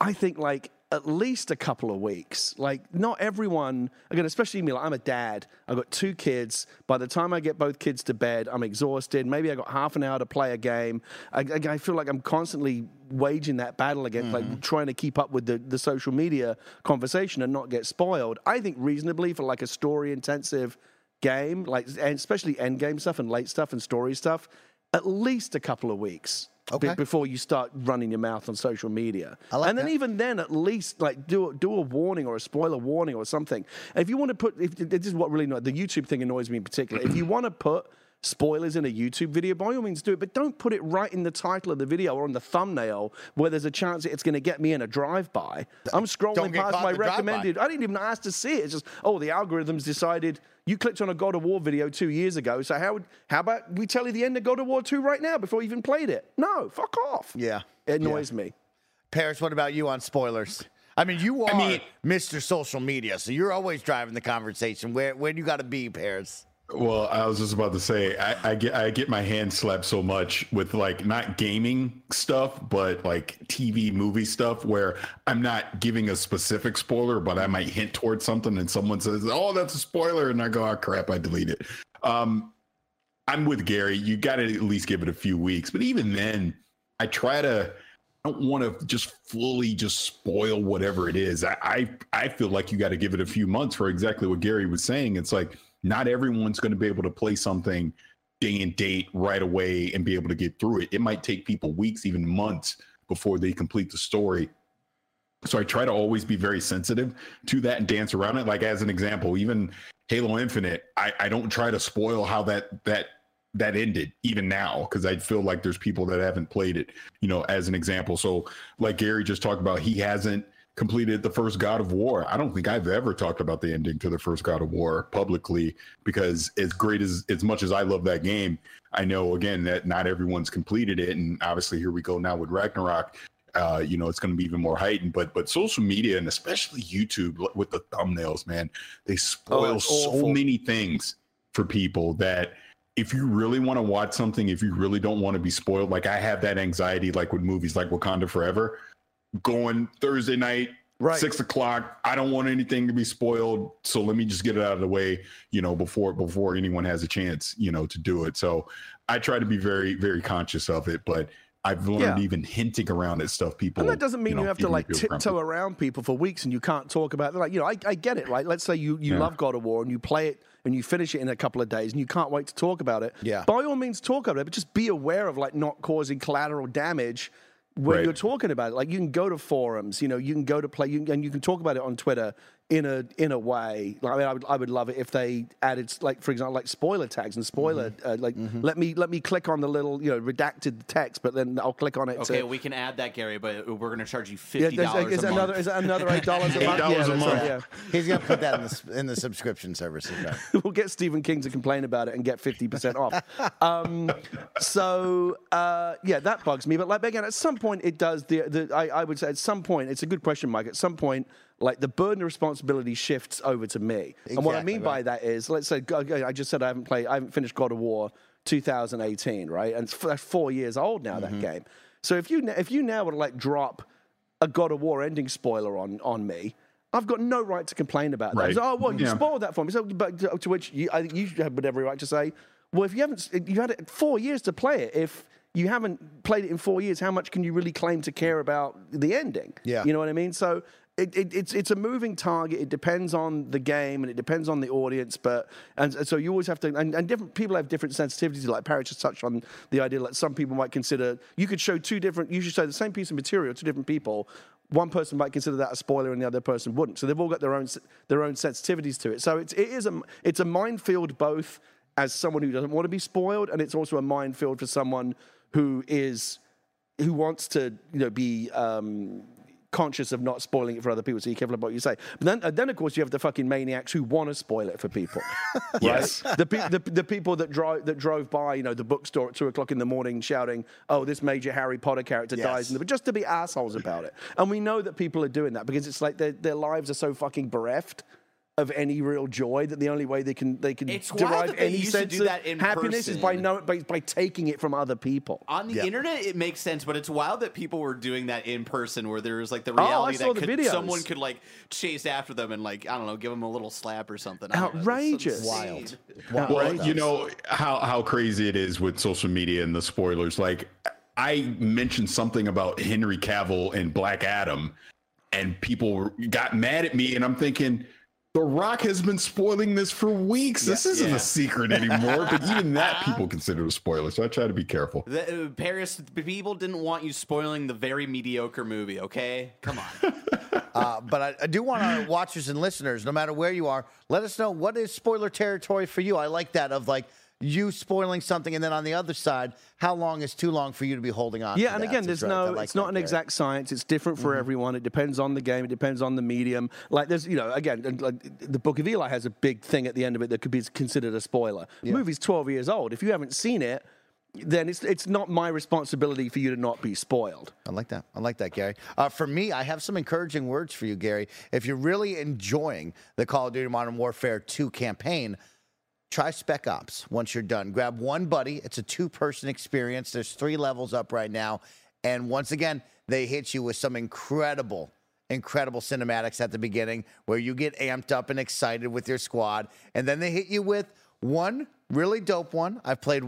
I think like at least a couple of weeks. Like not everyone again, especially me. Like I'm a dad. I've got two kids. By the time I get both kids to bed, I'm exhausted. Maybe I got half an hour to play a game. I, I, I feel like I'm constantly waging that battle against like trying to keep up with the, the social media conversation and not get spoiled. I think reasonably for like a story intensive game, like and especially end game stuff and late stuff and story stuff, at least a couple of weeks. Okay. before you start running your mouth on social media, like and then that. even then, at least like do a, do a warning or a spoiler warning or something. If you want to put, if, this is what really annoys the YouTube thing annoys me in particular. if you want to put spoilers in a YouTube video, by all means do it, but don't put it right in the title of the video or on the thumbnail where there's a chance it's going to get me in a drive-by. I'm scrolling past my in the drive-by. recommended. I didn't even ask to see it. It's just oh, the algorithms decided. You clicked on a God of War video two years ago, so how would, how about we tell you the end of God of War 2 right now before you even played it? No, fuck off. Yeah. It annoys me. Parris, what about you on spoilers? I mean, you are mean- Mr. Social Media, so you're always driving the conversation. Where where do you got to be, Parris? Well, I was just about to say I, I get I get my hand slapped so much with like not gaming stuff, but like TV movie stuff where I'm not giving a specific spoiler, but I might hint towards something and someone says, "Oh, that's a spoiler," and I go, "Oh crap, I delete it." Um, I'm with Gary. You got to at least give it a few weeks, but even then, I try to. I don't want to just fully just spoil whatever it is. I I, I feel like you got to give it a few months for exactly what Gary was saying. It's like not everyone's going to be able to play something day and date right away and be able to get through it. It might take people weeks, even months before they complete the story. So I try to always be very sensitive to that and dance around it. Like as an example, even Halo Infinite, I, I don't try to spoil how that that that ended even now because I feel like there's people that haven't played it, you know, as an example. So like Gary just talked about, he hasn't completed the first God of War. I don't think I've ever talked about the ending to the first God of War publicly because as great as as much as I love that game, I know again that not everyone's completed it, and obviously here we go now with Ragnarok. Uh, you know, it's going to be even more heightened, but but social media and especially YouTube with the thumbnails, man, they spoil it's so many things for people that if you really want to watch something, if you really don't want to be spoiled, like I have that anxiety, like with movies like Wakanda Forever, going Thursday night, Right. six o'clock. I don't want anything to be spoiled, so let me just get it out of the way, you know, before before anyone has a chance, you know, to do it. So I try to be very very conscious of it, but I've learned Yeah. even hinting around at stuff people. And that doesn't mean you, know, have to like tiptoe around people for weeks and you can't talk about it. Like, you know, I, I get it, right? Let's say you, you Yeah. love God of War and you play it and you finish it in a couple of days and you can't wait to talk about it. Yeah. By all means, talk about it, but just be aware of like not causing collateral damage when Right. you're talking about it. Like you can go to forums, you know, you can go to play, you can, and you can talk about it on Twitter in a in a way. Like, I mean, I would I would love it if they added like for example like spoiler tags and spoiler Mm-hmm. uh, like let me let me click on the little you know redacted text, but then I'll click on it. Okay, to, we can add that, Gary, but we're going to charge you fifty there's- dollars is a it month. another is another eight dollars a <laughs> $8 month? a yeah, month. right, yeah. He's gonna put that in the in the subscription service. okay. <laughs> we'll get Stephen King to complain about it and get 50% off. <laughs> Um, so, uh, yeah, that bugs me. But like again, at some point it does. The, the I, I would say at some point, it's a good question, Mike. At some point, like the burden of responsibility shifts over to me. and what I Exactly, mean by that is, let's say I just said I haven't played, I haven't finished God of War 2018, right? And it's that's four years old now. Mm-hmm. That game. So if you if you now were to like drop a God of War ending spoiler on on me. I've got no right to complain about that. Right. So, oh, well, you Yeah. spoiled that for me. So, but to, to which you, I think you have every right to say, well, if you haven't, you had it four years to play it. If you haven't played it in four years, how much can you really claim to care about the ending? Yeah. you know what I mean. So. It, it, it's it's a moving target. It depends on the game and it depends on the audience. But and, and so you always have to and, and different people have different sensitivities. Like Parris just touched on the idea that some people might consider you could show two different. You should show the same piece of material to different people. One person might consider that a spoiler and the other person wouldn't. So they've all got their own their own sensitivities to it. So it's it is a it's a minefield both as someone who doesn't want to be spoiled and it's also a minefield for someone who is who wants to you know be um, conscious of not spoiling it for other people. So you careful about what you say. But then, and then of course you have the fucking maniacs who want to spoil it for people. <laughs> Yes. right? the, pe- the the people that drove that drove by you know the bookstore at two o'clock in the morning shouting, "Oh, this major Harry Potter character Yes. dies," in the, but just to be assholes about it. And we know that people are doing that because it's like their their lives are so fucking bereft. Of any real joy, that the only way they can they can It's derive any sense of that in happiness is by person. know by, by taking it from other people. On the Yeah. internet, it makes sense, but it's wild that people were doing that in person, where there was like the Oh, reality saw that the could, someone could like chase after them and like I don't know, give them a little slap or something. I don't know. It's Outrageous. Wild. <laughs> Well, you know how how crazy it is with social media and the spoilers. Like I mentioned something about Henry Cavill and Black Adam, and people got mad at me, and I'm thinking. The Rock has been spoiling this for weeks. This isn't Yeah. a secret anymore, but even that <laughs> people consider a spoiler. So I try to be careful. The, uh, Parris, people didn't want you spoiling the very mediocre movie. Okay, come on. <laughs> Uh, but I, I do want our watchers and listeners, no matter where you are, let us know what is spoiler territory for you. I like that of like you spoiling something, and then on the other side, how long is too long for you to be holding on? Yeah, and again, there's right. No, like it's not an exact science. It's different for everyone. It depends on the game. It depends on the medium. Like there's, you know, again, like, the Book of Eli has a big thing at the end of it that could be considered a spoiler. The movie's 12 years old. If you haven't seen it, then it's it's not my responsibility for you to not be spoiled. I like that. I like that, Gary. Uh, for me, I have some encouraging words for you, Gary. If you're really enjoying the Call of Duty Modern Warfare 2 campaign, try Spec Ops once you're done. Grab one buddy. It's a two person experience. There's three levels up right now. And once again, they hit you with some incredible, incredible cinematics at the beginning where you get amped up and excited with your squad. And then they hit you with one really dope one. I've played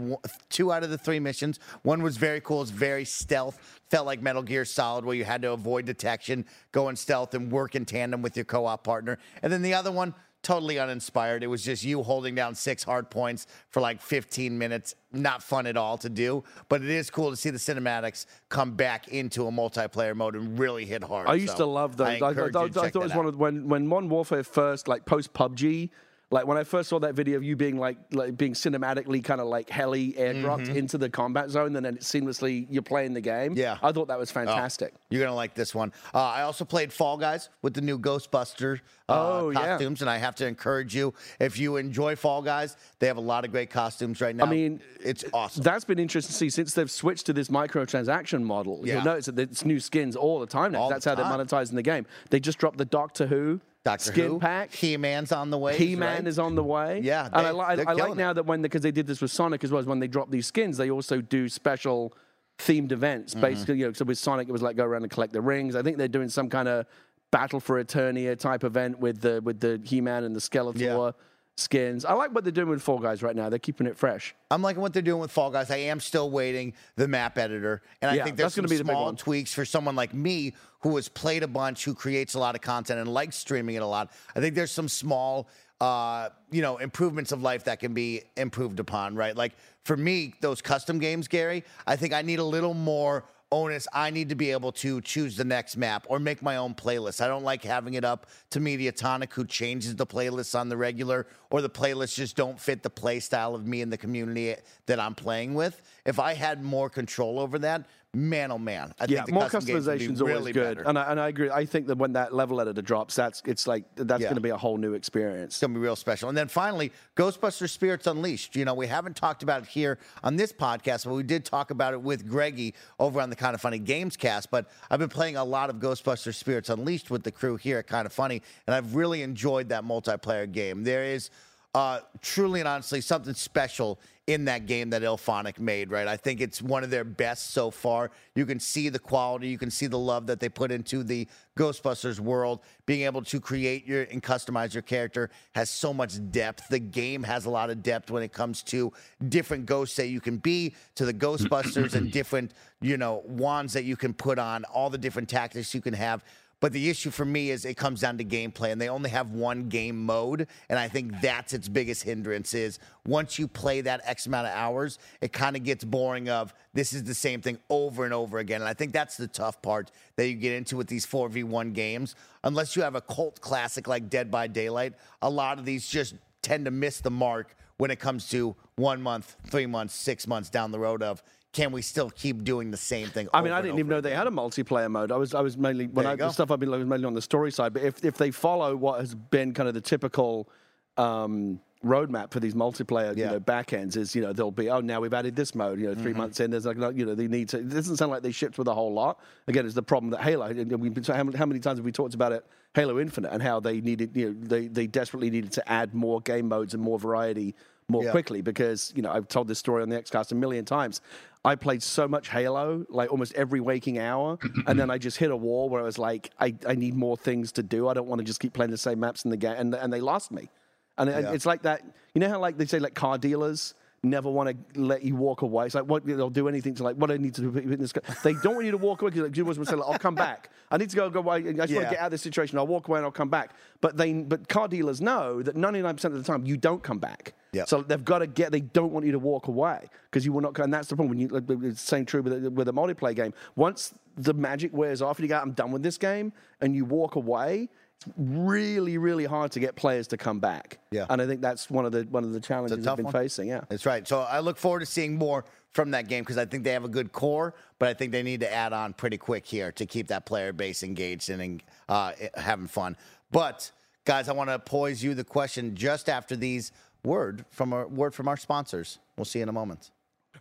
two out of the three missions. One was very cool. It's very stealth. Felt like Metal Gear Solid, where you had to avoid detection, go in stealth, and work in tandem with your co-op partner. And then the other one, totally uninspired. It was just you holding down six hard points for like 15 minutes. Not fun at all to do, but it is cool to see the cinematics come back into a multiplayer mode and really hit hard. I used So to love those. I, I, I, I- thought it was that one out. of when when Modern Warfare first like post PUBG. Like when I first saw that video of you being like like being cinematically kind of like heli airdropped into the combat zone, and then seamlessly you're playing the game. Mm-hmm. Yeah. I thought that was fantastic. You're gonna like this one. Uh, I also played Fall Guys with the new Ghostbuster uh, Oh, yeah. costumes, and I have to encourage you if you enjoy Fall Guys, they have a lot of great costumes right now. I mean, it's awesome. That's been interesting to see since they've switched to this microtransaction model. Yeah. You'll notice that it's new skins all the time now. All the that's how they're monetizing the game. They just dropped the Doctor Who Doctor skin Who, pack. He-Man's on the way. He-Man right? is on the way. Yeah, and I, I, I like now it. that when because they did this with Sonic as well as when they drop these skins, they also do special themed events. Mm-hmm. Basically, you know, so with Sonic it was like go around and collect the rings. I think they're doing some kind of Battle for Eternia type event with the with the He-Man and the Skeletor Yeah. skins. I like what they're doing with Fall Guys right now. They're keeping it fresh. I'm liking what they're doing with Fall Guys. I am still waiting the map editor, and I Yeah, think there's some gonna be small tweaks for someone like me who has played a bunch, who creates a lot of content and likes streaming it a lot. I think there's some small, uh, you know, improvements of life that can be improved upon. Right, like for me, those custom games, Gary. I think I need a little more onus. I need to be able to choose the next map or make my own playlist. I don't like having it up to Mediatonic, who changes the playlists on the regular, or the playlists just don't fit the play style of me and the community that I'm playing with. If I had more control over that, man, oh man, I yeah, think the more custom games would customization's always really good, better. and I, and I agree. I think that when that level editor drops, that's it's like that's Yeah. going to be a whole new experience. It's gonna be real special. And then finally, Ghostbusters Spirits Unleashed. You know, we haven't talked about it here on this podcast, but we did talk about it with Greggy over on the Kind of Funny Games cast. But I've been playing a lot of Ghostbusters Spirits Unleashed with the crew here at Kinda Funny, and I've really enjoyed that multiplayer game. There is uh, truly and honestly something special in that game that IllFonic made, right? I think it's one of their best so far. You can see the quality, you can see the love that they put into the Ghostbusters world. Being able to create your and customize your character has so much depth. The game has a lot of depth when it comes to different ghosts that you can be, to the Ghostbusters and <clears throat> different, you know, wands that you can put on, all the different tactics you can have. But the issue for me is it comes down to gameplay, and they only have one game mode, and I think that's its biggest hindrance. Is once you play that X amount of hours, it kind of gets boring. Of this is the same thing over and over again, and I think that's the tough part that you get into with these four v one games. Unless you have a cult classic like Dead by Daylight, a lot of these just tend to miss the mark when it comes to one month, three months, six months down the road. Of can we still keep doing the same thing? I mean, I didn't even know they had a multiplayer mode. I was, I was mainly when I, the stuff I've been looking mainly on the story side. But if if they follow what has been kind of the typical um, roadmap for these multiplayer, Yeah. you know, backends is you know they'll be oh now we've added this mode. You know, 3 Mm-hmm. months in, there's like no- you know they need to. It doesn't sound like they shipped with a whole lot. Again, it's the problem that Halo. We've been, how, many, how many times have we talked about it? Halo Infinite and how they needed, you know, they they desperately needed to add more game modes and more variety more Yeah. quickly because you know I've told this story on the Xcast a million times. I played so much Halo, like almost every waking hour, <clears throat> and then I just hit a wall where I was like, I, I need more things to do. I don't want to just keep playing the same maps in the game, and and they lost me. And Yeah. it's like that. You know how like they say like car dealers never want to let you walk away. It's like what they'll do anything to like what I need to do in this. They don't want you to walk away because like you always say, like, I'll come back. I need to go go away. I just want to get out of this situation. I'll walk away and I'll come back. But they but car dealers know that 99% of the time you don't come back. Yep. So they've got to get. They don't want you to walk away because you will not. And that's the problem. When you, like, it's the same true with a, with a multiplayer game. Once the magic wears off and you go, I'm done with this game, and you walk away, it's really, really hard to get players to come back. Yeah. And I think that's one of the one of the challenges tough they've been one. facing. Yeah. That's right. So I look forward to seeing more from that game because I think they have a good core, but I think they need to add on pretty quick here to keep that player base engaged and uh, having fun. But guys, I want to pose you the question just after these word from a word from our sponsors. We'll see you in a moment.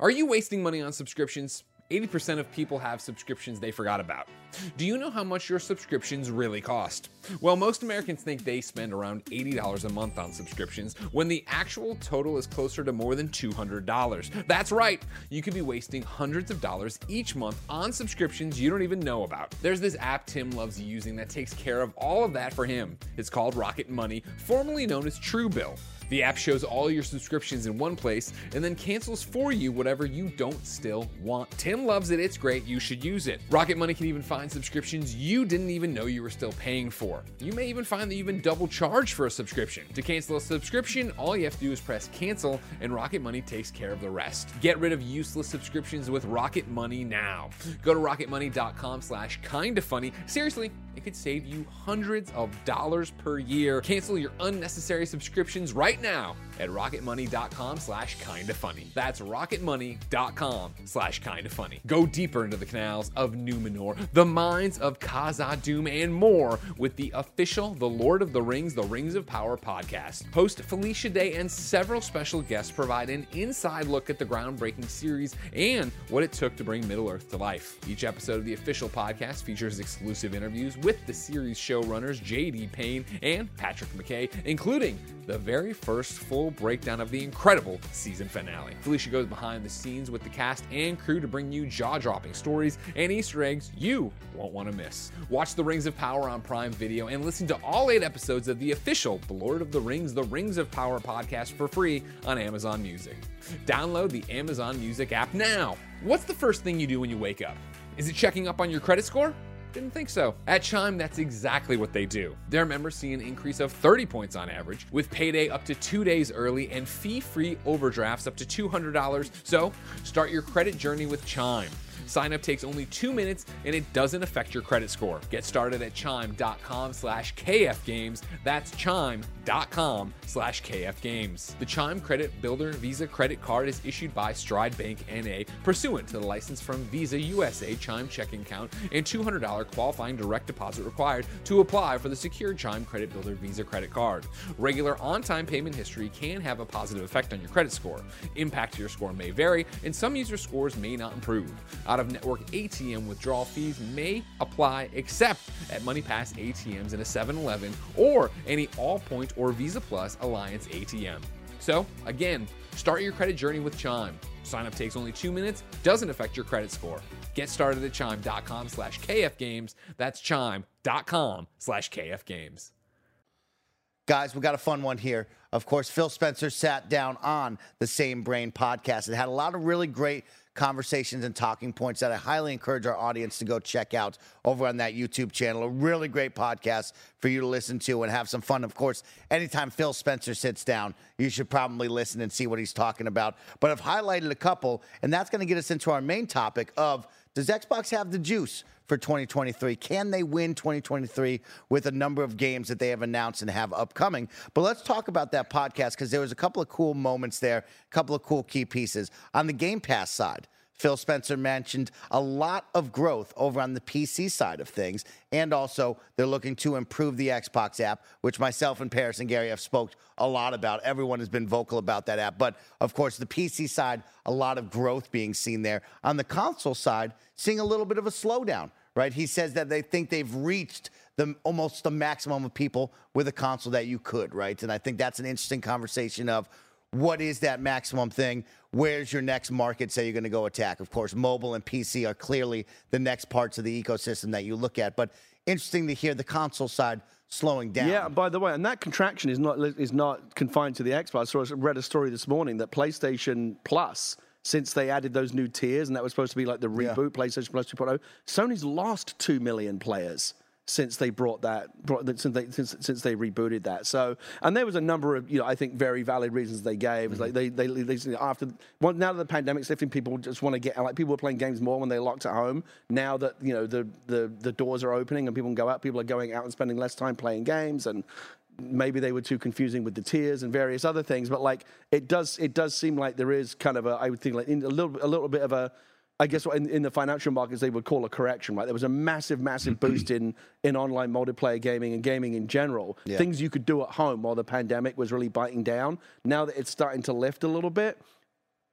Are you wasting money on subscriptions? 80% of people have subscriptions they forgot about. Do you know how much your subscriptions really cost? Well, most Americans think they spend around $80 a month on subscriptions when the actual total is closer to more than $200. That's right, you could be wasting hundreds of dollars each month on subscriptions you don't even know about. There's this app Tim loves using that takes care of all of that for him. It's called Rocket Money, formerly known as Truebill. The app shows all your subscriptions in one place and then cancels for you whatever you don't still want. Tim loves it, it's great, you should use it. Rocket Money can even find subscriptions you didn't even know you were still paying for. You may even find that you've been double charged for a subscription. To cancel a subscription, all you have to do is press cancel and Rocket Money takes care of the rest. Get rid of useless subscriptions with Rocket Money now. Go to rocketmoney.com slash kinda funny. Seriously, it could save you hundreds of dollars per year. Cancel your unnecessary subscriptions right now at rocketmoney.com slash kinda funny. That's rocketmoney.com slash kinda funny. Go deeper into the canals of Numenor, the mines of Khazad-dûm, and more with the official The Lord of the Rings, The Rings of Power podcast. Host Felicia Day and several special guests provide an inside look at the groundbreaking series and what it took to bring Middle Earth to life. Each episode of the official podcast features exclusive interviews with the series showrunners J.D. Payne and Patrick McKay, including the very first full breakdown of the incredible season finale. Felicia goes behind the scenes with the cast and crew to bring you jaw dropping stories and Easter eggs you won't want to miss. Watch The Rings of Power on Prime Video and listen to all eight episodes of the official The Lord of the Rings, The Rings of Power podcast for free on Amazon Music. Download the Amazon Music app now. What's the first thing you do when you wake up? Is it checking up on your credit score? Didn't think so. At Chime, that's exactly what they do. Their members see an increase of 30 points on average, with payday up to two days early and fee free overdrafts up to $200. So start your credit journey with Chime. Sign up takes only two minutes and it doesn't affect your credit score. Get started at chime.com slash kfgames. That's chime.com slash kfgames. The Chime Credit Builder Visa Credit Card is issued by Stride Bank NA pursuant to the license from Visa USA Chime checking account and $200 qualifying direct deposit required to apply for the secured Chime Credit Builder Visa Credit Card. Regular on-time payment history can have a positive effect on your credit score. Impact to your score may vary, and some user scores may not improve. Out of network ATM withdrawal fees may apply except at MoneyPass ATMs in a 7 Eleven or any Allpoint or Visa Plus Alliance ATM. So, again, start your credit journey with Chime. Sign up takes only two minutes, doesn't affect your credit score. Get started at chime.com slash kfgames. That's chime.com slash kfgames. Guys, we got a fun one here. Of course, Phil Spencer sat down on the Same Brain podcast. It had a lot of really great conversations and talking points that I highly encourage our audience to go check out over on that YouTube channel. A really great podcast for you to listen to and have some fun. Of course, anytime Phil Spencer sits down, you should probably listen and see what he's talking about. But I've highlighted a couple, and that's going to get us into our main topic of does Xbox have the juice for 2023? Can they win 2023 with a number of games that they have announced and have upcoming? But let's talk about that podcast because there was a couple of cool moments there, a couple of cool key pieces. On the Game Pass side, Phil Spencer mentioned a lot of growth over on the PC side of things. And also, they're looking to improve the Xbox app, which myself and Parris and Gary have spoke a lot about. Everyone has been vocal about that app. But of course, the PC side, a lot of growth being seen there. On the console side, seeing a little bit of a slowdown, right? He says that they think they've reached the almost the maximum of people with a console that you could, right? And I think that's an interesting conversation of what is that maximum thing? Where's your next market say you're going to go attack? Of course, mobile and PC are clearly the next parts of the ecosystem that you look at. But interesting to hear the console side slowing down. Yeah, by the way, and that contraction is not is not confined to the Xbox. I read a story this morning that PlayStation Plus, since they added those new tiers, and that was supposed to be like the reboot Yeah. PlayStation Plus 2.0, Sony's lost two million players since they brought that brought since they since, since they rebooted that. So and there was a number of you know i think very valid reasons they gave. It's like mm-hmm. they they, they they- after well, now that the pandemic's lifting people just want to get like people were playing games more when they're locked at home. Now that you know the the the doors are opening and people can go out people are going out and spending less time playing games and maybe they were too confusing with the tiers and various other things. But like it does it does seem like there is kind of a i would think like in a little a little bit of a I guess in, in the financial markets they would call a correction, right? There was a massive, massive <clears throat> boost in in online multiplayer gaming and gaming in general. Things you could do at home while the pandemic was really biting down. Now that it's starting to lift a little bit,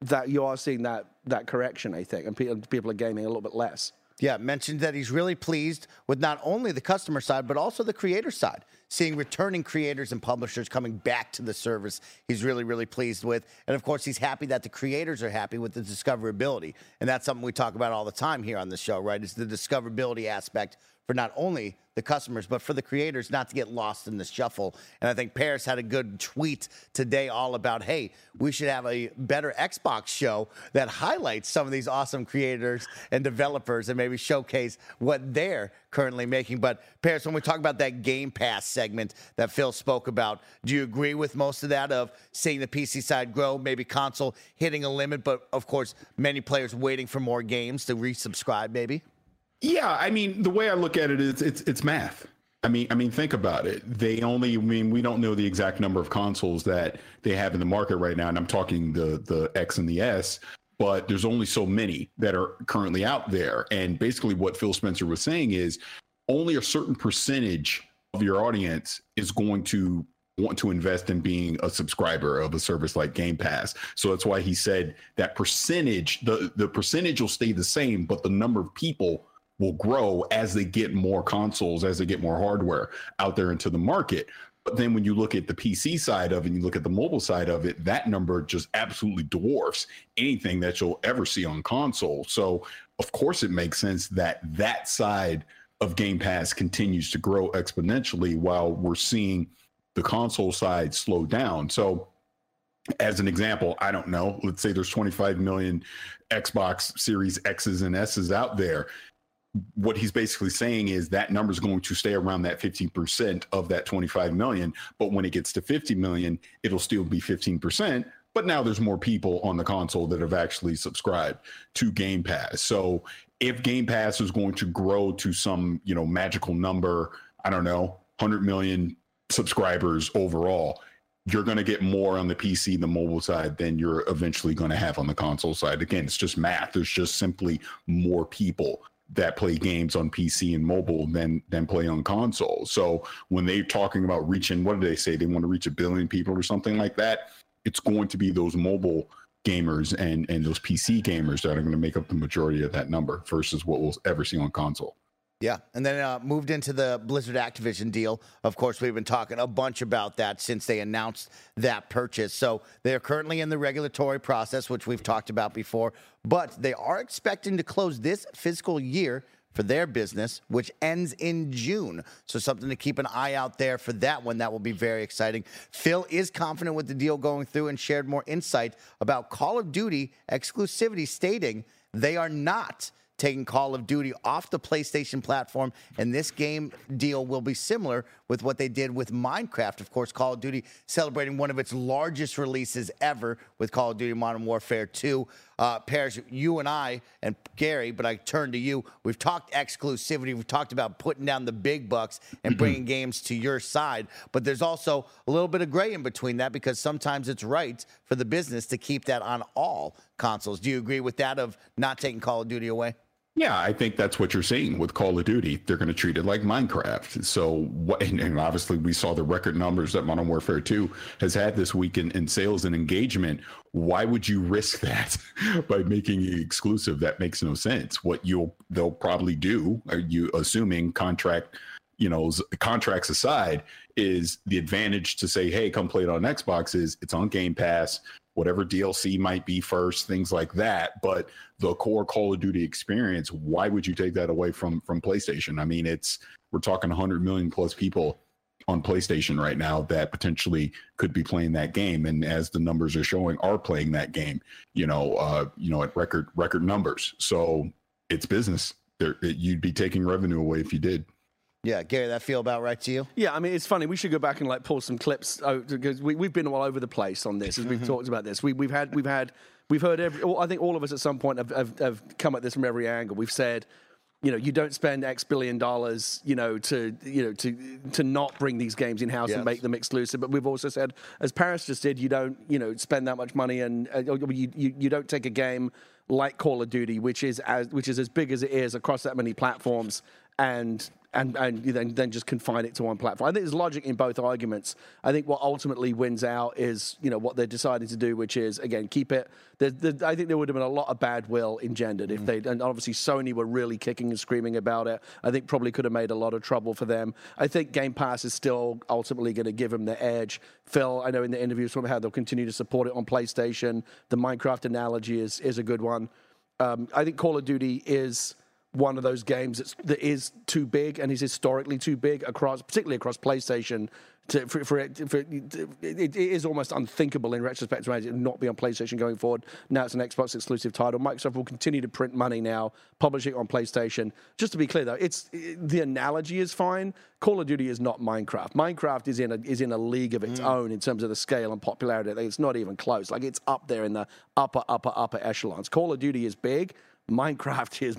that you are seeing that that correction, I think, and people people are gaming a little bit less. Yeah, mentioned that he's really pleased with not only the customer side, but also the creator side. Seeing returning creators and publishers coming back to the service, he's really, really pleased with. And of course, he's happy that the creators are happy with the discoverability. And that's something we talk about all the time here on the show, right? Is the discoverability aspect for not only the customers, but for the creators not to get lost in the shuffle. And I think Parris had a good tweet today all about, hey, we should have a better Xbox show that highlights some of these awesome creators and developers and maybe showcase what they're currently making. But Parris, when we talk about that Game Pass segment that Phil spoke about, do you agree with most of that of seeing the PC side grow, maybe console hitting a limit, but of course, many players waiting for more games to resubscribe, maybe? Yeah, I mean, the way I look at it is it's it's math. I mean, I mean, think about it. They only, I mean, we don't know the exact number of consoles that they have in the market right now, and I'm talking the the X and the S. But there's only so many that are currently out there, and basically, what Phil Spencer was saying is only a certain percentage of your audience is going to want to invest in being a subscriber of a service like Game Pass. So that's why he said that percentage, the the percentage will stay the same, but the number of people will grow as they get more consoles, as they get more hardware out there into the market. But then when you look at the PC side of it and you look at the mobile side of it, that number just absolutely dwarfs anything that you'll ever see on console. So, of course, it makes sense that that side of Game Pass continues to grow exponentially while we're seeing the console side slow down. So, as an example, I don't know, let's say there's 25 million Xbox Series X's and S's out there. What he's basically saying is that number is going to stay around that 15% of that 25 million. But when it gets to 50 million, it'll still be 15%. But now there's more people on the console that have actually subscribed to Game Pass. So if Game Pass is going to grow to some, you know, magical number, I don't know, 100 million subscribers overall, you're going to get more on the PC, the mobile side, than you're eventually going to have on the console side. Again, it's just math. There's just simply more people that play games on PC and mobile than than play on console. So when they're talking about reaching, what do they say? They want to reach a billion people or something like that. It's going to be those mobile gamers and and those PC gamers that are going to make up the majority of that number versus what we'll ever see on console. Yeah, and then uh, moved into the Blizzard Activision deal. Of course, we've been talking a bunch about that since they announced that purchase. So they're currently in the regulatory process, which we've talked about before, but they are expecting to close this fiscal year for their business, which ends in June. So something to keep an eye out there for that one. That will be very exciting. Phil is confident with the deal going through and shared more insight about Call of Duty exclusivity, stating they are not taking Call of Duty off the PlayStation platform. And this game deal will be similar with what they did with Minecraft. Of course, Call of Duty celebrating one of its largest releases ever with Call of Duty Modern Warfare 2. Uh, Parris, you and I, and Gary, but I turn to you. We've talked exclusivity. We've talked about putting down the big bucks and <clears throat> bringing games to your side. But there's also a little bit of gray in between that because sometimes it's right for the business to keep that on all consoles. Do you agree with that of not taking Call of Duty away? Yeah, I think that's what you're seeing with Call of Duty. They're going to treat it like Minecraft. So, and obviously, we saw the record numbers that Modern Warfare 2 has had this week in, in sales and engagement. Why would you risk <laughs> that by making it exclusive? That makes no sense. What you'll they'll probably do, are you assuming contract, you know, contracts aside, is the advantage to say, hey, come play it on Xbox is it's on Game Pass whatever DLC might be first, things like that. But the core Call of Duty experience, why would you take that away from from PlayStation? I mean, it's we're talking 100 million plus people on PlayStation right now that potentially could be playing that game, and as the numbers are showing, are playing that game. You know, uh, you know, at record record numbers. So it's business. There, it, you'd be taking revenue away if you did. Yeah, Gary, that feel about right to you? Yeah, I mean, it's funny. We should go back and like pull some clips because we, we've been all over the place on this as we've <laughs> talked about this. We, we've had, we've had, we've heard every. I think all of us at some point have, have, have come at this from every angle. We've said, you know, you don't spend X billion dollars, you know, to you know to to not bring these games in house yes. and make them exclusive. But we've also said, as Parris just did, you don't you know spend that much money and uh, you, you you don't take a game like Call of Duty, which is as which is as big as it is across that many platforms, and and, and then, then just confine it to one platform. I think there's logic in both arguments. I think what ultimately wins out is you know what they're deciding to do, which is again keep it. The, the, I think there would have been a lot of bad will engendered if mm. they and obviously Sony were really kicking and screaming about it. I think probably could have made a lot of trouble for them. I think Game Pass is still ultimately going to give them the edge. Phil, I know in the interviews from how they'll continue to support it on PlayStation. The Minecraft analogy is is a good one. Um, I think Call of Duty is one of those games that's, that is too big and is historically too big across, particularly across PlayStation. To, for, for, it, for it, it is almost unthinkable in retrospect to it not be on PlayStation going forward. Now it's an Xbox exclusive title. Microsoft will continue to print money now, publish it on PlayStation. Just to be clear, though, it's the analogy is fine. Call of Duty is not Minecraft. Minecraft is in a is in a league of its mm. own in terms of the scale and popularity. It's not even close. Like it's up there in the upper upper upper echelons. Call of Duty is big. Minecraft <laughs> is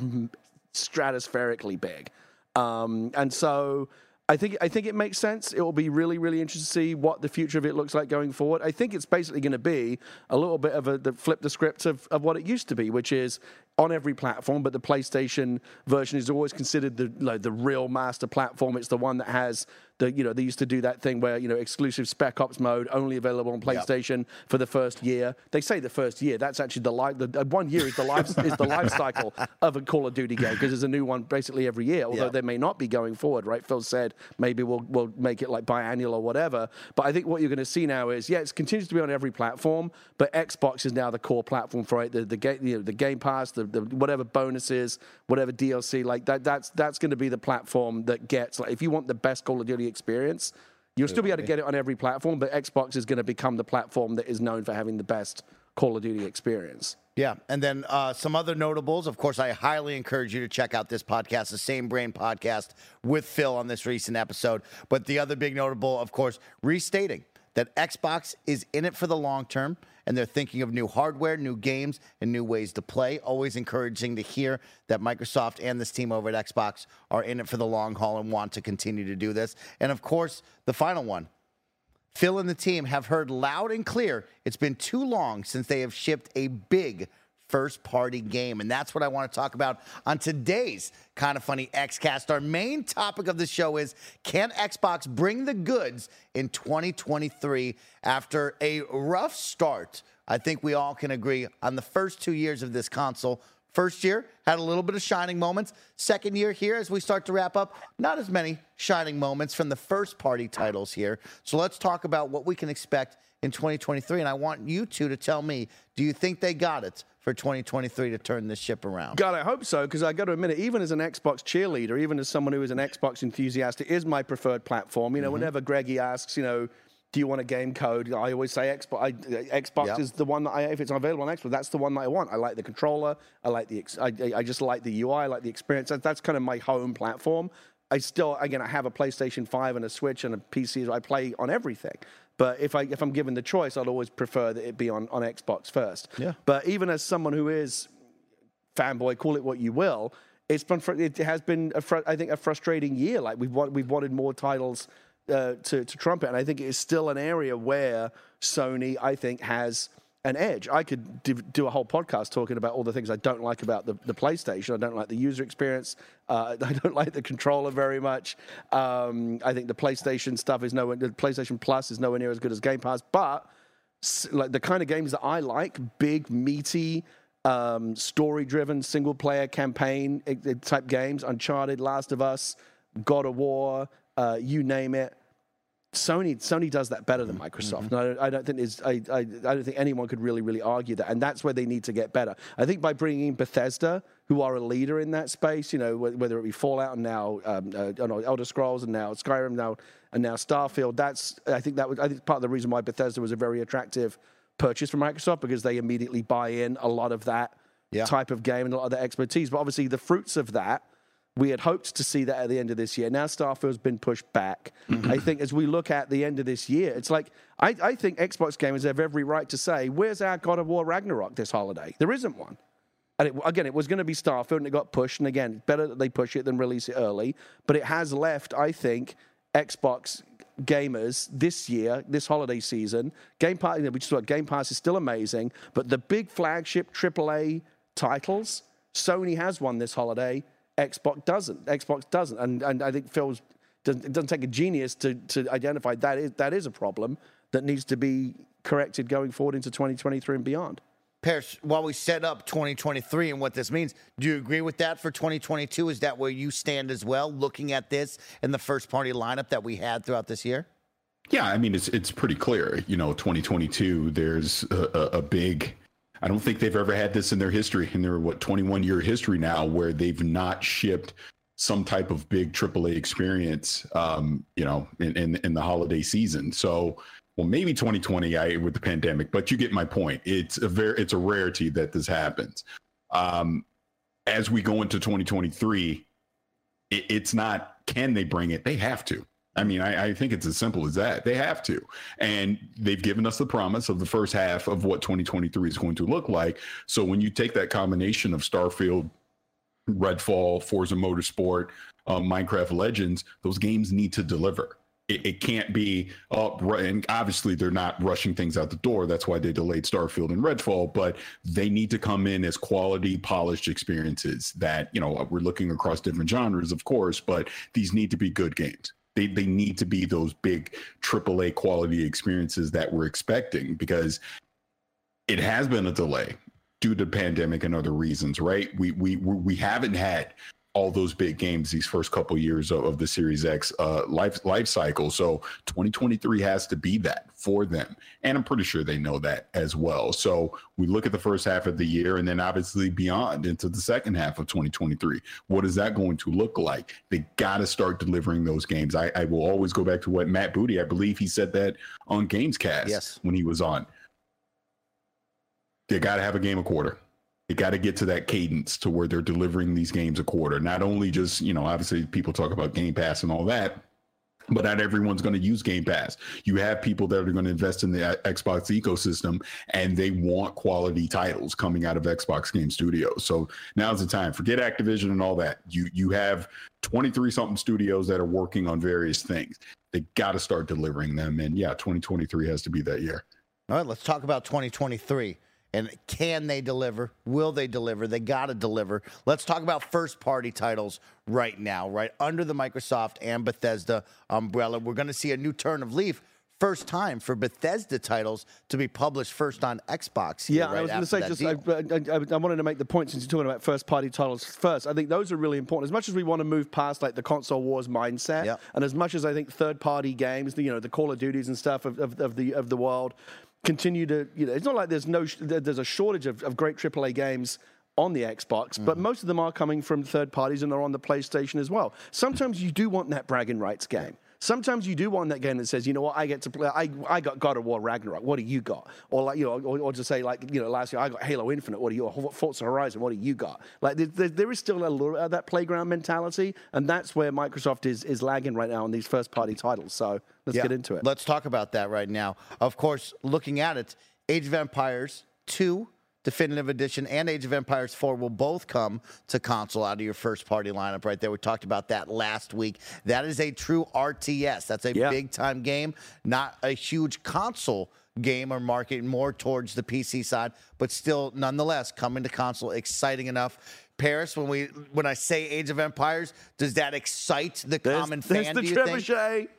stratospherically big. Um, and so I think I think it makes sense. It will be really really interesting to see what the future of it looks like going forward. I think it's basically going to be a little bit of a the flip the script of, of what it used to be, which is on every platform, but the PlayStation version is always considered the like, the real master platform. It's the one that has the you know they used to do that thing where you know exclusive Spec Ops mode only available on PlayStation yep. for the first year. They say the first year. That's actually the life. The uh, one year is the life is the life cycle <laughs> of a Call of Duty game because there's a new one basically every year. Although yep. there may not be going forward, right? Phil said maybe we'll we'll make it like biannual or whatever. But I think what you're going to see now is yeah, it continues to be on every platform, but Xbox is now the core platform for it. The the game you know, the Game Pass, the, the whatever bonuses, whatever DLC, like that. That's that's going to be the platform that gets like if you want the best Call of Duty experience, you'll still be able to get it on every platform, but Xbox is going to become the platform that is known for having the best Call of Duty experience. Yeah, and then uh, some other notables. Of course, I highly encourage you to check out this podcast, the Same Brain podcast with Phil on this recent episode. But the other big notable, of course, restating that Xbox is in it for the long term and they're thinking of new hardware, new games, and new ways to play. Always encouraging to hear that Microsoft and this team over at Xbox are in it for the long haul and want to continue to do this. And of course, the final one. Phil and the team have heard loud and clear it's been too long since they have shipped a big first party game. And that's what I want to talk about on today's Kinda Funny Xcast. Our main topic of the show is Can Xbox bring the goods in 2023 after a rough start? I think we all can agree on the first two years of this console. First year had a little bit of shining moments. Second year here, as we start to wrap up, not as many shining moments from the first party titles here. So let's talk about what we can expect in 2023. And I want you two to tell me do you think they got it? for 2023 to turn this ship around. God, I hope so, because I got to admit it, even as an Xbox cheerleader, even as someone who is an Xbox enthusiast, it is my preferred platform. You know, mm-hmm. whenever Greggy asks, you know, do you want a game code? I always say Xbox. I, Xbox yep. is the one that I, if it's available on Xbox, that's the one that I want. I like the controller. I like the, I, I just like the UI. I like the experience. That, that's kind of my home platform. I still, again, I have a PlayStation 5 and a Switch and a PC. I play on everything. But if I if I'm given the choice, I'd always prefer that it be on, on Xbox first. Yeah. But even as someone who is fanboy, call it what you will, it's been it has been a fr- I think a frustrating year. Like we've we've wanted more titles uh, to to trumpet, and I think it is still an area where Sony I think has an edge. I could do a whole podcast talking about all the things I don't like about the, the PlayStation. I don't like the user experience. Uh, <laughs> I don't like the controller very much. Um, I think the PlayStation stuff is nowhere. The PlayStation Plus is nowhere near as good as Game Pass. But like the kind of games that I like, big, meaty, um, story-driven, single-player campaign type games, Uncharted, Last of Us, God of War, uh, you name it Sony Sony does that better than Microsoft. Mm-hmm. I, I, don't think I, I, I, don't think anyone could really really argue that, and that's where they need to get better. I think by bringing in Bethesda, who are a leader in that space, you know, whether it be Fallout and now um, uh, Elder Scrolls and now Skyrim now and now Starfield. That's I think that was I think part of the reason why Bethesda was a very attractive purchase for Microsoft because they immediately buy in a lot of that yeah. type of game and a lot of the expertise. But obviously, the fruits of that we had hoped to see that at the end of this year. Now Starfield's been pushed back. Mm-hmm. I think as we look at the end of this year, it's like I, I, think Xbox gamers have every right to say, "Where's our God of War Ragnarok this holiday?" There isn't one. And it, again, it was going to be Starfield, and it got pushed. And again, better that they push it than release it early. But it has left, I think, Xbox gamers this year, this holiday season. Game Pass, you know, we just thought Game Pass is still amazing, but the big flagship AAA titles, Sony has one this holiday. Xbox doesn't. Xbox doesn't, and and I think Phil's doesn't, it doesn't take a genius to to identify that is that is a problem that needs to be corrected going forward into 2023 and beyond. Parris, while we set up 2023 and what this means, do you agree with that for 2022? Is that where you stand as well, looking at this and the first party lineup that we had throughout this year? Yeah, I mean it's it's pretty clear. You know, 2022. There's a, a, a big I don't think they've ever had this in their history, in their what 21 year history now, where they've not shipped some type of big AAA experience, um, you know, in, in, in the holiday season. So, well, maybe 2020 I, with the pandemic, but you get my point. It's a very it's a rarity that this happens. Um, as we go into 2023, it, it's not can they bring it? They have to. I mean, I, I, think it's as simple as that. They have to. And they've given us the promise of the first half of what 2023 is going to look like. So when you take that combination of Starfield, Redfall, Forza Motorsport, um, Minecraft Legends, those games need to deliver. it, it can't be up. and obviously they're not rushing things out the door. That's why they delayed Starfield and Redfall. But they need to come in as quality, polished experiences. That you know we're looking across different genres, of course, but these need to be good games. They they need to be those big AAA quality experiences that we're expecting because it has been a delay due to pandemic and other reasons, right? We we we haven't had all those big games these first couple years of, of, the Series X uh, life life cycle. So 2023 has to be that for them, and I'm pretty sure they know that as well. So we look at the first half of the year, and then obviously beyond into the second half of 2023. What is that going to look like? They got to start delivering those games. I, I, will always go back to what Matt Booty, I believe he said that on Gamescast yes. when he was on. They got to have a game a quarter they got to get to that cadence to where they're delivering these games a quarter. Not only just, you know, obviously people talk about Game Pass and all that, but not everyone's going to use Game Pass. You have people that are going to invest in the uh, Xbox ecosystem and they want quality titles coming out of Xbox Game Studios. So now's the time. Forget Activision and all that. You you have 23 something studios that are working on various things. They got to start delivering them and yeah, 2023 has to be that year. All right, let's talk about 2023. And can they deliver? Will they deliver? They got to deliver. Let's talk about first party titles right now, right? Under the Microsoft and Bethesda umbrella. We're going to see a new turn of leaf. First time for Bethesda titles to be published first on Xbox. Yeah, right I was going to say, just I, I, I, wanted to make the point since you're talking about first party titles first. I think those are really important. As much as we want to move past like the console wars mindset, yeah. and as much as I think third party games, you know, the Call of Duties and stuff of, of, of the of the world continue to, you know, it's not like there's no, there's a shortage of, of great AAA games on the Xbox, mm. but most of them are coming from third parties and they're on the PlayStation as well. Sometimes you do want that bragging rights game. Sometimes you do want that game that says, you know what, I get to play. I, I got God of War Ragnarok. What do you got? Or like you know, or, or to say like you know, last year I got Halo Infinite. What do you? Or Forza Horizon. What do you got? Like there, there is still a little of that playground mentality, and that's where Microsoft is is lagging right now on these first party titles. So let's yeah. get into it. Let's talk about that right now. Of course, looking at it, Age of Empires two Definitive Edition and Age of Empires 4 will both come to console out of your first party lineup right there. We talked about that last week. That is a true RTS. That's a yeah. big time game, not a huge console game or market, more towards the PC side, but still nonetheless coming to console exciting enough. Parris, when we when I say Age of Empires, does that excite the there's, common there's fan? The do you trebuchet. think?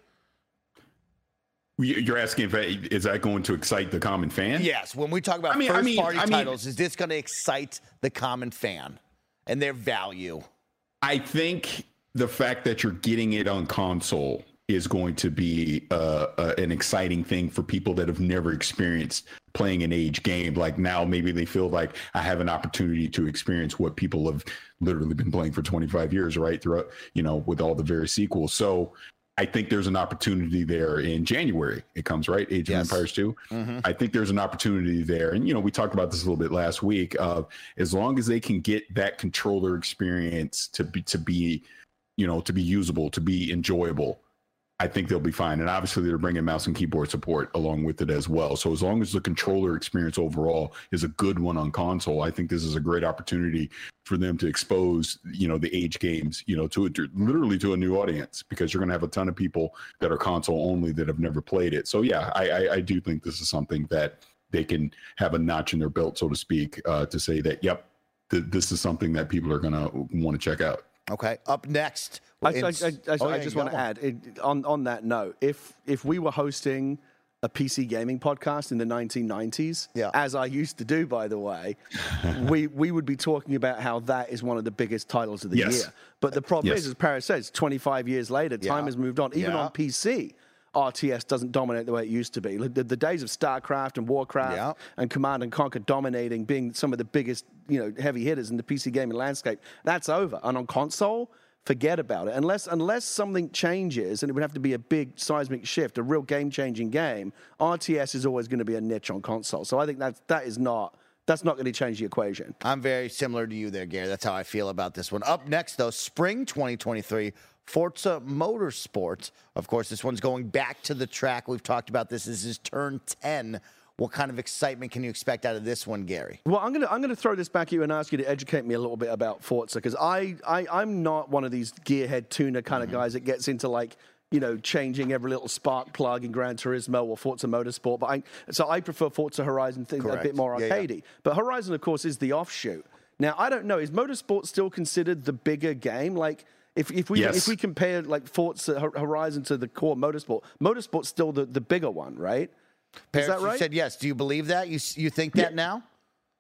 You're asking if is that going to excite the common fan? Yes. When we talk about I mean, first I mean, party I mean, titles, is this going to excite the common fan and their value? I think the fact that you're getting it on console is going to be uh, uh, an exciting thing for people that have never experienced playing an age game. Like now, maybe they feel like I have an opportunity to experience what people have literally been playing for 25 years, right? Throughout, you know, with all the various sequels. So I think there's an opportunity there in January. It comes right, Age yes. of Empires 2. Mm-hmm. I think there's an opportunity there, and you know we talked about this a little bit last week. Uh, as long as they can get that controller experience to be to be, you know, to be usable, to be enjoyable, I think they'll be fine. And obviously, they're bringing mouse and keyboard support along with it as well. So as long as the controller experience overall is a good one on console, I think this is a great opportunity for them to expose, you know, the age games, you know, to, literally to a new audience because you're going to have a ton of people that are console only that have never played it. So yeah, I, I, I do think this is something that they can have a notch in their belt, so to speak, uh, to say that, yep, th- this is something that people are going to want to check out. Okay. Up next, I, I, I, oh, yeah, I just want to add it, on on that note. If if we were hosting a PC gaming podcast in the 1990s, yeah. as I used to do, by the way, <laughs> we we would be talking about how that is one of the biggest titles of the yes. year. But the problem yes. is, as Parris says, 25 years later, time has moved on. Even yeah. on PC, RTS doesn't dominate the way it used to be. The, the days of StarCraft and Warcraft yeah. and Command and Conquer dominating, being some of the biggest, you know, heavy hitters in the PC gaming landscape, that's over. And on console, forget about it. Unless unless something changes, and it would have to be a big seismic shift, a real game-changing game. RTS is always going to be a niche on console. So I think that that is not that's not going to change the equation. I'm very similar to you there, Gary. That's how I feel about this one. Up next, though, spring 2023, Forza Motorsports. Of course, this one's going back to the track. We've talked about this. This is turn 10. What kind of excitement can you expect out of this one, Gary? Well, I'm gonna I'm gonna throw this back at you and ask you to educate me a little bit about Forza because I, I I'm not one of these gearhead tuner kind mm-hmm. of guys that gets into like you know, changing every little spark plug in Gran Turismo or Forza Motorsport. But I, so I prefer Forza Horizon things a bit more Yeah, yeah. arcadey. But Horizon, of course, is the offshoot. Now I don't know. Is Motorsport still considered the bigger game? Like. If, if we Yes. if we compare like Forza Horizon to the core Motorsport, Motorsport's still the, the bigger one, right? Is Parris, that you right? said yes. Do you believe that? You you think that now?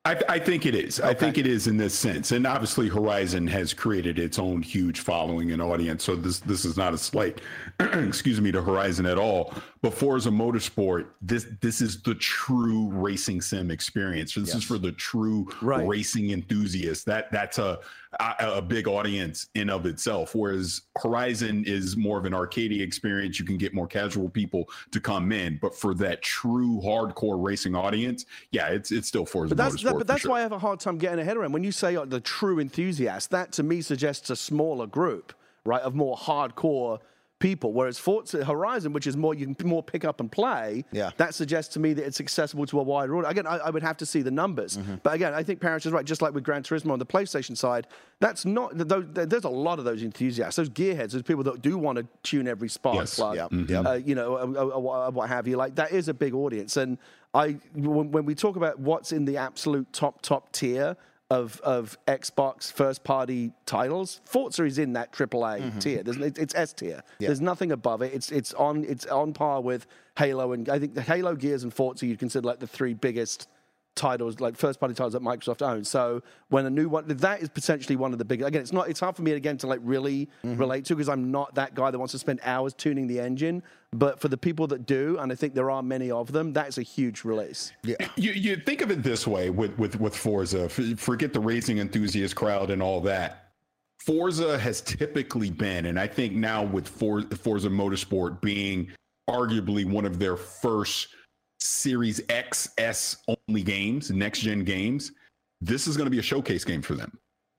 I, I think it is. I think it is in this sense, and obviously Horizon has created its own huge following and audience. So this this is not a slight, <clears throat> excuse me, to Horizon at all. But Forza Motorsport, this this is the true racing sim experience. This is for the true Right. racing enthusiasts. That that's a, a big audience in of itself. Whereas Horizon is more of an arcade experience. You can get more casual people to come in, but for that true hardcore racing audience, yeah, it's it's still Forza But that's that, for but that's sure. why I have a hard time getting a head around. When you say uh, the true enthusiast, that to me suggests a smaller group, right, of more hardcore people. Whereas Forza Horizon, which is more you can more pick up and play, Yeah. that suggests to me that it's accessible to a wider audience. Again, I, I would have to see the numbers, Mm-hmm. but again, I think Parris is right. Just like with Gran Turismo on the PlayStation side, that's not those, there's a lot of those enthusiasts, those gearheads, those people that do want to tune every spark Yes. plug. Yep. uh, you know, uh, uh, uh, what have you. Like that is a big audience, and I when, when we talk about what's in the absolute top top tier of of Xbox first party titles, Forza is in that AAA mm-hmm. tier. There's, it's S tier. There's nothing above it. It's it's on it's on par with Halo, and I think the Halo, Gears, and Forza you'd consider like the three biggest titles, like first party titles that Microsoft owns. So when a new one, that is potentially one of the biggest. Again, it's not. It's hard for me again to like really mm-hmm. relate to because I'm not that guy that wants to spend hours tuning the engine. But for the people that do, and I think there are many of them, that's a huge release. You, you think of it this way with with with Forza. Forget the racing enthusiast crowd and all that. Forza has typically been, and I think now with For, Forza Motorsport being arguably one of their first Series XS only games, next gen games, this is going to be a showcase game for them.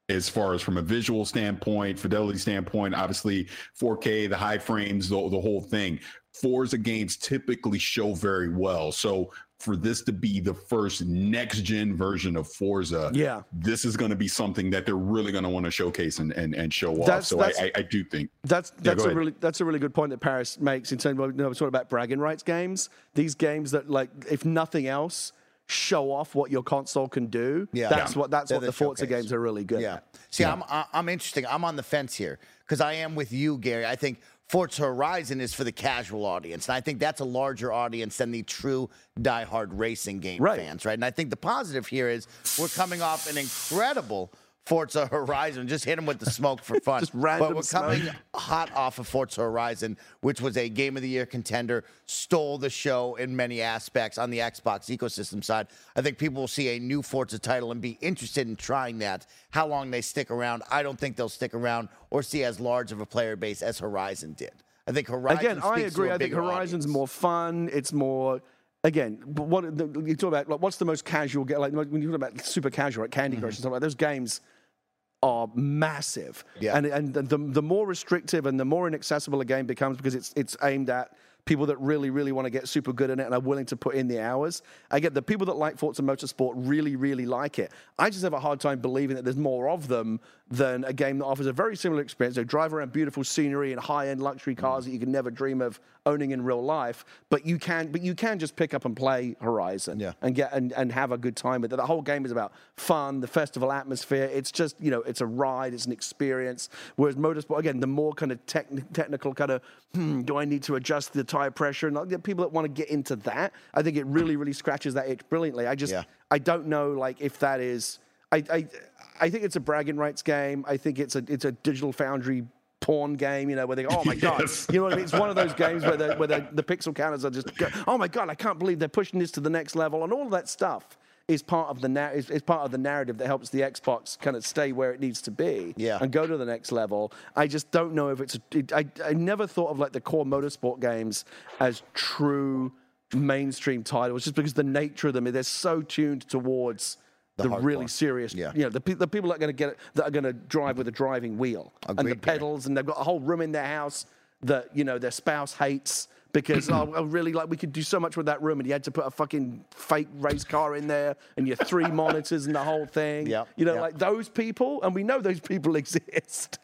As far as from a visual standpoint, fidelity standpoint, obviously 4K, the high frames, the, the whole thing. Forza games typically show very well. So for this to be the first next gen version of Forza, Yeah. this is going to be something that they're really going to want to showcase and, and, and show off. So I, that's- I, I do think That's that's go a ahead. really that's a really good point that Parris makes in terms of you know, sort of about bragging rights games. These games that like, if nothing else, show off what your console can do. Yeah. that's Yeah. what that's They're what the the Forza showcase. games are really good. Yeah. at. See, I'm I'm interesting. I'm on the fence here because I am with you, Gary. I think Forza Horizon is for the casual audience, and I think that's a larger audience than the true diehard racing game Right. fans, right? And I think the positive here is we're coming off an incredible. Forza Horizon, just hit them with the smoke for <laughs> fun. Just random but we're coming smoke. hot off of Forza Horizon, which was a Game of the Year contender, stole the show in many aspects on the Xbox ecosystem side. I think people will see a new Forza title and be interested in trying that. How long they stick around, I don't think they'll stick around or see as large of a player base as Horizon did. I think Horizon Again, I agree. a I think Horizon's audience. more fun. It's more. Again, what the, you talk about? Like, what's the most casual? Like when you talk about super casual, like Candy Crush and stuff like those games are massive. Yeah. And and the, the the more restrictive and the more inaccessible a game becomes because it's it's aimed at people that really really want to get super good in it and are willing to put in the hours. I get the people that like Forza Motorsport really really like it. I just have a hard time believing that there's more of them than a game that offers a very similar experience. They drive around beautiful scenery and high end luxury cars that you could never dream of owning in real life. But you can but you can just pick up and play Horizon Yeah. and get and, and have a good time with it. The whole game is about fun, the festival atmosphere. It's just you know it's a ride, it's an experience. Whereas motorsport, again, the more kind of tech, technical kind of hmm, do I need to adjust the tire pressure? And people that want to get into that, I think it really really scratches that itch brilliantly. I just Yeah. I don't know like if that is I I I think it's a bragging rights game. I think it's a it's a digital foundry porn game, you know, where they go, oh my God. Yes. You know what I mean? It's one of those <laughs> games where, the, where the, the pixel counters are just, go, oh my God, I can't believe they're pushing this to the next level. And all of that stuff is part of the na- is, is part of the narrative that helps the Xbox kind of stay where it needs to be Yeah. and go to the next level. I just don't know if it's, it, I, I never thought of like the core motorsport games as true mainstream titles just because the nature of them, they're so tuned towards the, really hardcore. serious, Yeah. you know, the, pe- the people that are going to get it, that are going to drive with a driving wheel and the Agreed, pedals, and they've got a whole room in their house that you know their spouse hates because oh, <clears throat> I really like we could do so much with that room, and you had to put a fucking fake race car in there and your three <laughs> monitors and the whole thing. Yeah, you know, yep. like those people, and we know those people <laughs> exist.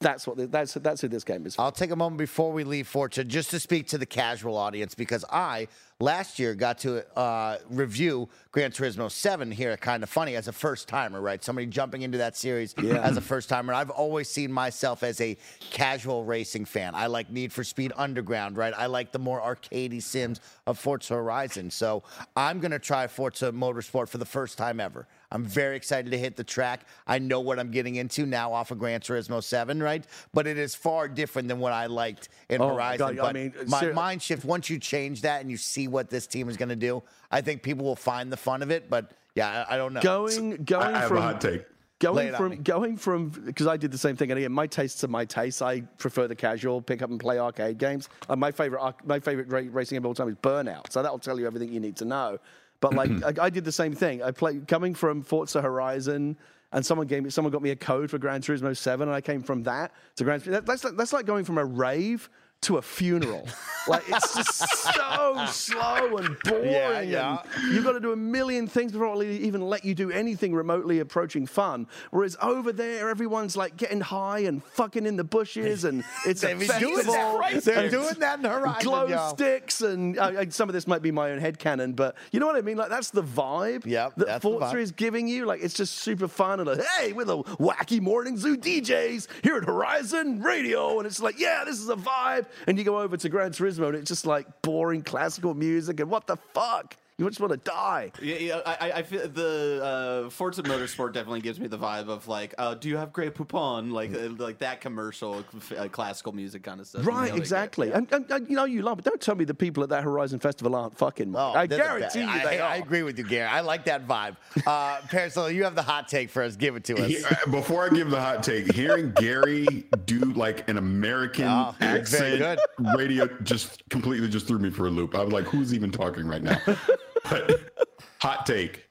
That's what the, that's that's who this game is. For. I'll take a moment before we leave Forza just to speak to the casual audience because I last year got to uh, review Gran Turismo 7 here at Kinda Funny as a first timer, right? Somebody jumping into that series yeah. as a first timer. I've always seen myself as a casual racing fan. I like Need for Speed Underground, right? I like the more arcadey sims of Forza Horizon. So I'm going to try Forza Motorsport for the first time ever. I'm very excited to hit the track. I know what I'm getting into now off of Gran Turismo 7, right? But it is far different than what I liked in Oh, my Horizon. God, I But mean, my ser- mind shift once you change that and you see what this team is going to do. I think people will find the fun of it. But yeah, I, I don't know. Going going I have from a hot take. Going from going from because I did the same thing, and again, my tastes are my tastes. I prefer the casual, pick up and play arcade games. Uh, my favorite arc- my favorite ra- racing game of all time is Burnout, so that will tell you everything you need to know. But like <clears throat> I, I did the same thing. I played coming from Forza Horizon, and someone gave me someone got me a code for Gran Turismo Seven, and I came from that to Gran. That, that's like, that's like going from a rave to a funeral. like it's just so slow and <laughs> boring. Yeah, yeah. and you've got to do a million things before it'll even let you do anything remotely approaching fun. Whereas over there, everyone's like getting high and fucking in the bushes, and it's a They've been doing festival. that. They're doing that in Horizon, Glow yo. sticks, and uh, uh, some of this might be my own headcanon, but you know what I mean? Like that's the vibe Yep, that Forza is giving you. Like it's just super fun and like, hey, we're the wacky morning zoo DJs here at Horizon Radio, and it's like, yeah, this is a vibe. And you go over to Gran Turismo, and it's just like boring classical music, and what the fuck? You just want to die. Yeah, yeah I, I- I feel the uh, Forza Motorsport definitely gives me the vibe of like, uh, do you have Grey Poupon? Like, uh, like that commercial, uh, classical music kind of stuff. Right, nailed it, exactly. yeah. And, and, and, you know, you love it. Don't tell me the people at that Horizon Festival aren't fucking. Oh, I they're the guarantee best. you they I, are. I agree with you, Gary. I like that vibe. Uh, Perisol, you have the hot take for us. Give it to us. He- uh, before I give the hot take, hearing Gary do like an American Oh, accent radio just completely just threw me for a loop. I was like, who's even talking right now? <laughs> But <laughs> hot take.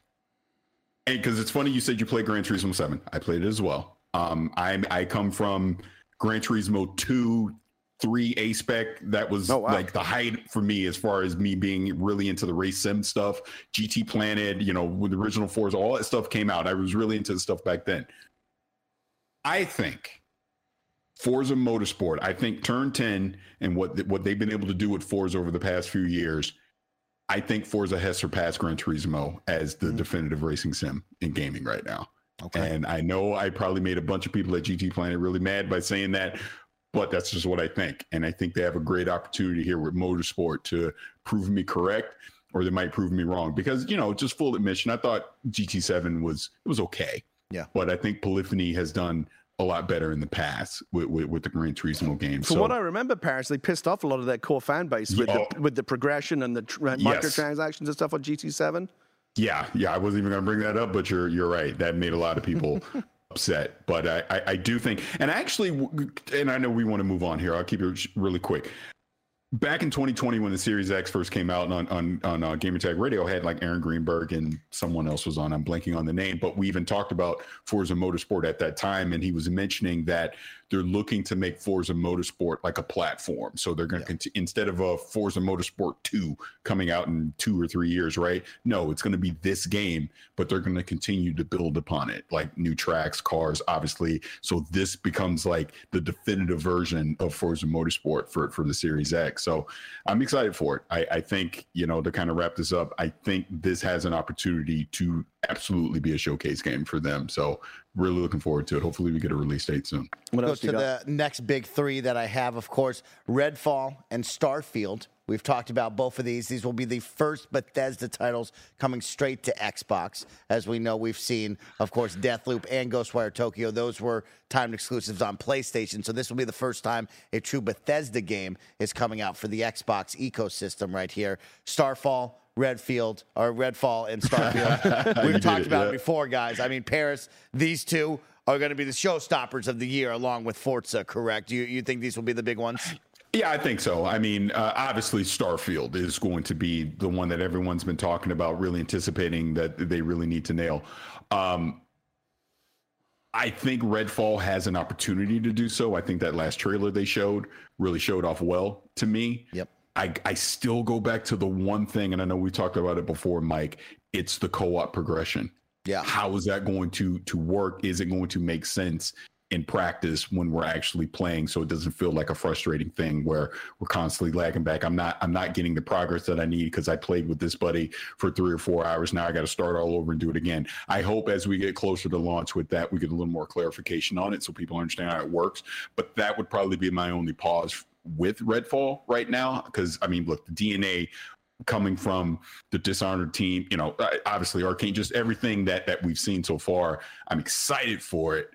And because it's funny you said you played Gran Turismo 7. I played it as well. Um, I I come from Gran Turismo 2, 3 A spec. That was Oh, wow. like the height for me as far as me being really into the race sim stuff. GT Planet, you know, with the original Forza, all that stuff came out. I was really into the stuff back then. I think Forza Motorsport, I think Turn 10 and what what they've been able to do with Forza over the past few years, I think Forza has surpassed Gran Turismo as the mm. definitive racing sim in gaming right now. Okay. And I know I probably made a bunch of people at GT Planet really mad by saying that, but that's just what I think. And I think they have a great opportunity here with Motorsport to prove me correct or they might prove me wrong because, you know, just full admission, I thought GT7 was it was okay. Yeah. But I think Polyphony has done a lot better in the past with, with, with the Gran Turismo games. From so, what I remember, Parris, they pissed off a lot of their core fan base with, Yeah. the, with the progression and the tr- uh, Yes. microtransactions and stuff on GT7. Yeah, yeah, I wasn't even going to bring that up, but you're you're right. That made a lot of people <laughs> upset. But I, I I do think, and actually, and I know we want to move on here. I'll keep it really quick. Back in 2020, when the Series X first came out on on on uh, Gamertag Radio, had like Aaron Greenberg and someone else was on. I'm blanking on the name, but we even talked about Forza Motorsport at that time, and he was mentioning that they're looking to make Forza Motorsport like a platform. So they're going to conti- instead of a Forza Motorsport 2 coming out in two or three years, right? No, it's going to be this game, but they're going to continue to build upon it, like new tracks, cars, obviously. So this becomes like the definitive version of Forza Motorsport for for the Series X. So I'm excited for it. I, I think you know to kind of wrap this up. I think this has an opportunity to absolutely be a showcase game for them. So really looking forward to it. Hopefully we get a release date soon. What Go else you to got? the next big three that I have, of course, Redfall and Starfield. We've talked about both of these. These will be the first Bethesda titles coming straight to Xbox. As we know, we've seen, of course, Deathloop and Ghostwire Tokyo. Those were timed exclusives on PlayStation. So this will be the first time a true Bethesda game is coming out for the Xbox ecosystem right here. Starfall, Redfield, or Redfall and Starfield. <laughs> We've talked it, about yeah. it before, guys. I mean, Parris, these two are going to be the showstoppers of the year along with Forza, correct? You, you think these will be the big ones? Yeah, I think so. I mean, uh, obviously, Starfield is going to be the one that everyone's been talking about, really anticipating that they really need to nail. Um, I think Redfall has an opportunity to do so. I think that last trailer they showed really showed off well to me. Yep. I, I still go back to the one thing, and I know we talked about it before, Mike. It's the co-op progression. Yeah. How is that going to to work? Is it going to make sense in practice when we're actually playing so it doesn't feel like a frustrating thing where we're constantly lagging back i'm not i'm not getting the progress that i need because i played with this buddy for three or four hours now i got to start all over and do it again i hope as we get closer to launch with that we get a little more clarification on it so people understand how it works but that would probably be my only pause with redfall right now because i mean look the dna coming from the dishonored team you know obviously arcane just everything that that we've seen so far i'm excited for it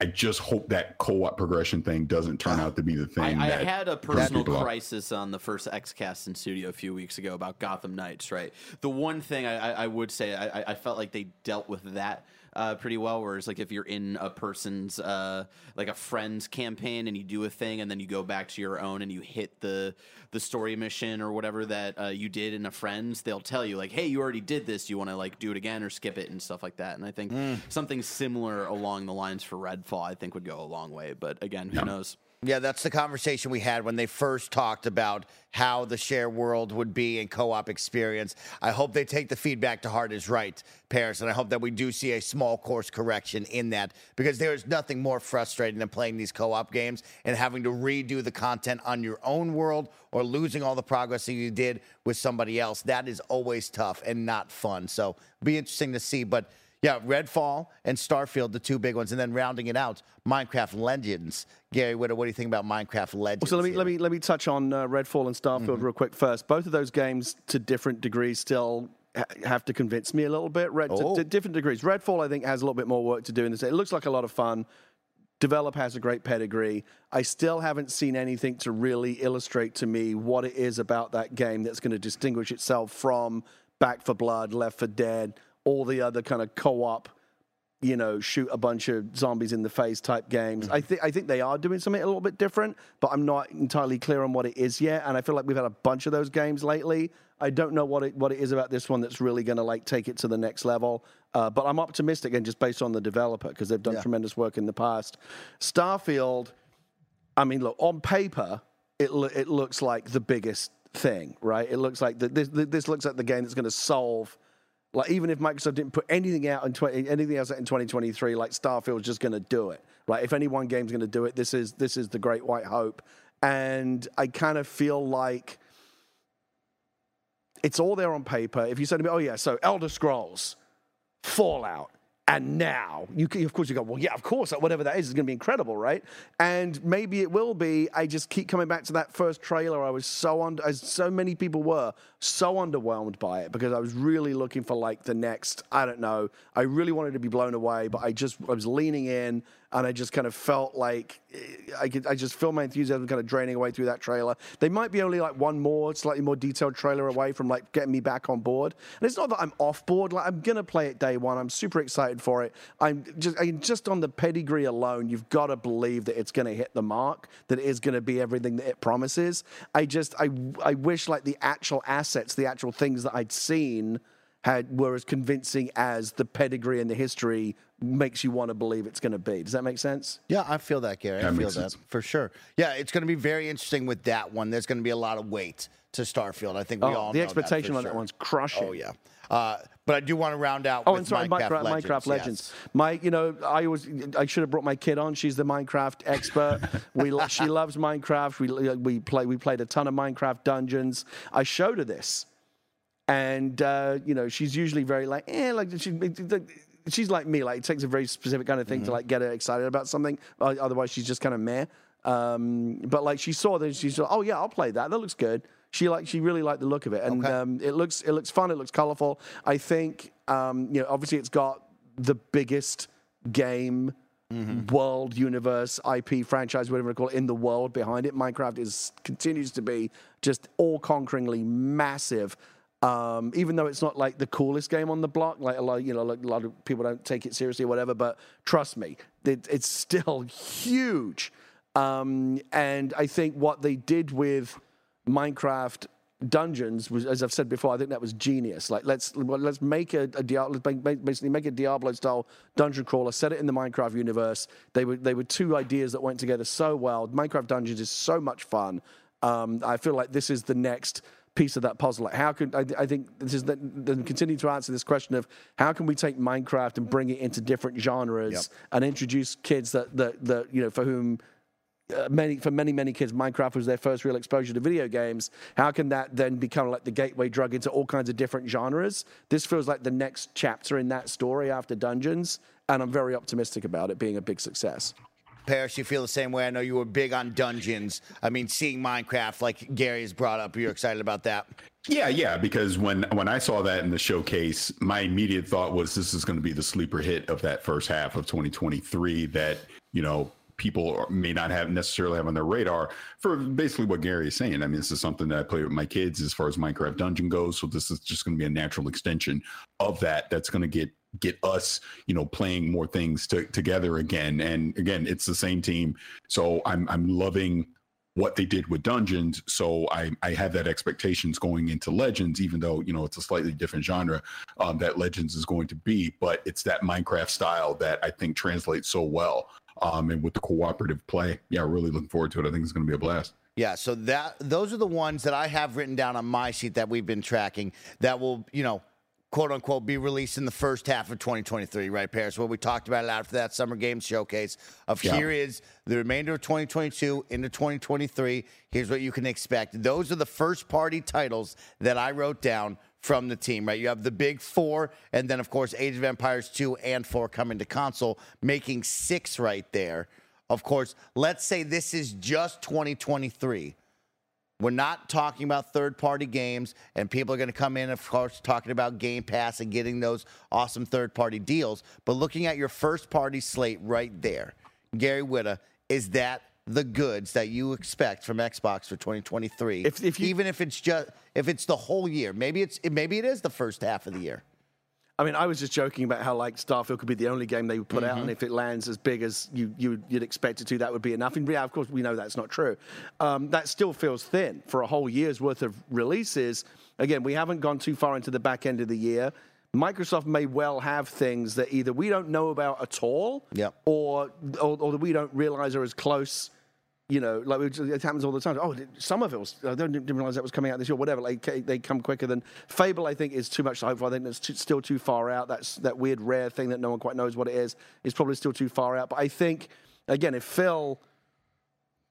I just hope that co-op progression thing doesn't turn out to be the thing. I, I had a personal crisis on the first XCast in studio a few weeks ago about Gotham Knights. Right, the one thing I, I, I would say I, I felt like they dealt with that uh, pretty well. Whereas, like, if you're in a person's, uh, like a friend's campaign and you do a thing and then you go back to your own and you hit the the story mission or whatever that uh, you did in a friend's, they'll tell you like, "Hey, you already did this. You want to like do it again or skip it and stuff like that." And I think something similar along the lines for Redfall, I think, would go a long way. But again, who knows? Yeah, that's the conversation we had when they first talked about how the share world would be and co-op experience. I hope they take the feedback to heart is right, Parris, and I hope that we do see a small course correction in that because there is nothing more frustrating than playing these co-op games and having to redo the content on your own world or losing all the progress that you did with somebody else. That is always tough and not fun. So, be interesting to see, but yeah, Redfall and Starfield, the two big ones, and then rounding it out, Minecraft Legends. Gary Whitta, what do you think about Minecraft Legends? So let me here? let me let me touch on uh, Redfall and Starfield real quick first. Both of those games, to different degrees, still ha- have to convince me a little bit. Red, to- Oh. to, different degrees. Redfall, I think, has a little bit more work to do in this. It looks like a lot of fun. Develop has a great pedigree. I still haven't seen anything to really illustrate to me what it is about that game that's going to distinguish itself from Back 4 Blood, Left 4 Dead, all the other kind of co-op you know, shoot a bunch of zombies in the face type games. I think I think they are doing something a little bit different, but I'm not entirely clear on what it is yet. And I feel like we've had a bunch of those games lately. I don't know what it what it is about this one that's really going to like take it to the next level. Uh, but I'm optimistic, and just based on the developer because they've done tremendous work in the past. Starfield, I mean, look on paper, it lo- it looks like the biggest thing, right? It looks like the, this this looks like the game that's going to solve. Like even if Microsoft didn't put anything out in 20, anything else out in 2023, like Starfield's just going to do it. Like If any one game's going to do it, this is this is the Great White Hope, and I kind of feel like it's all there on paper. If you said to me, "Oh yeah, so Elder Scrolls, Fallout, and now," you of course you go, "Well, yeah, of course, whatever that is is going to be incredible, right?" And maybe it will be. I just keep coming back to that first trailer. I was so under, as so many people were, so underwhelmed by it because I was really looking for like the next. I don't know. I really wanted to be blown away, but I just I was leaning in. And I just kind of felt like eh, I could, I just feel my enthusiasm kind of draining away through that trailer. They might be only like one more, slightly more detailed trailer away from like getting me back on board. And it's not that I'm off board. Like I'm gonna play it day one. I'm super excited for it. I'm just, I just on the pedigree alone, you've got to believe that it's gonna hit the mark. That it is gonna be everything that it promises. I just, I, I wish like the actual assets, the actual things that I'd seen had were as convincing as the pedigree and the history makes you want to believe it's going to be. Does that make sense? Yeah, I feel that, Gary. I feel that sense. for sure. Yeah, it's going to be very interesting with that one. There's going to be a lot of weight to Starfield. I think we all Oh, the know expectation that on for that one's crushing. Oh yeah, uh, but I do want to round out. Oh, with and sorry, Minecraft, Minecraft, Legends. Minecraft Legends. yes. My, you know, I was, I should have brought my kid on. She's the Minecraft expert. we, she <laughs> loves Minecraft. We, we play, we played a ton of Minecraft dungeons. I showed her this, and uh, you know, she's usually very like, eh, like she, she's like me. Like it takes a very specific kind of thing to like get her excited about something. Uh, otherwise, she's just kind of meh. Um, but like she saw this, she's like, oh yeah, I'll play that. That looks good. She like she really liked the look of it, and Okay. um, it looks it looks fun. It looks colorful. I think um, you know, obviously, it's got the biggest game. World, universe, IP, franchise, whatever you call it, in the world behind it. Minecraft is continues to be just all-conqueringly massive. Um, even though it's not like the coolest game on the block, like a lot, you know, like a lot of people don't take it seriously or whatever. But trust me, it, it's still huge. Um, and I think what they did with Minecraft Dungeons was, as I've said before, I think that was genius. Like, let's let's make a, a Diablo, let's make- make- basically make a Diablo style dungeon crawler, set it in the Minecraft universe. They were they were two ideas that went together so well. Minecraft Dungeons is so much fun. Um, I feel like this is the next piece of that puzzle. Like how could I, I think this is the, the continue to answer this question of how can we take Minecraft and bring it into different genres Yep. and introduce kids that that that you know for whom uh, many for many many kids minecraft was their first real exposure to video games how can that then become like the gateway drug into all kinds of different genres this feels like the next chapter in that story after dungeons and i'm very optimistic about it being a big success Parris, you feel the same way. I know you were big on dungeons. I mean, seeing Minecraft, like Gary has brought up, you're excited about that. Yeah, yeah, because when when I saw that in the showcase, my immediate thought was this is going to be the sleeper hit of that first half of 2023 that, you know, people may not have necessarily have on their radar for basically what Gary is saying. I mean, this is something that I play with my kids as far as Minecraft Dungeon goes, so this is just going to be a natural extension of that that's going to get get us, you know, playing more things to, together again. And again, it's the same team. So I'm I'm loving what they did with Dungeons. So I, I have that expectations going into Legends, even though, you know, it's a slightly different genre um, that Legends is going to be. But it's that Minecraft style that I think translates so well. Um, and with the cooperative play, yeah, really looking forward to it. I think it's going to be a blast. Yeah, so that those are the ones that I have written down on my sheet that we've been tracking that will, you know, quote unquote be released in the first half of 2023, right, Parris? Where we talked about it after that summer games showcase of Yeah. here is the remainder of 2022 into 2023. Here's what you can expect. Those are the first party titles that I wrote down from the team, right? You have the big four, and then of course Age of Empires 2 and 4 coming to console, making six right there. Of course, let's say this is just 2023. We're not talking about third party games, and people are going to come in, of course, talking about Game Pass and getting those awesome third party deals. But looking at your first party slate right there, Gary Whitta, is that the goods that you expect from Xbox for 2023? If- if you- even if it's just if it's the whole year, maybe it's maybe it is the first half of the year. I mean, I was just joking about how like Starfield could be the only game they would put out, and if it lands as big as you, you you'd expect it to, that would be enough. And yeah, of course, we know that's not true. Um, that still feels thin for a whole year's worth of releases. Again, we haven't gone too far into the back end of the year. Microsoft may well have things that either we don't know about at all, Yep. or, or or that we don't realize are as close you know, like it happens all the time. Oh, some Somerville's, I didn't didn't realize that was coming out this year, whatever. Like they- come quicker than Fable. I think is too much to hope for. I think that's too, still too far out. That's that weird rare thing that no one quite knows what it is. Is probably still too far out. But I think again, if Phil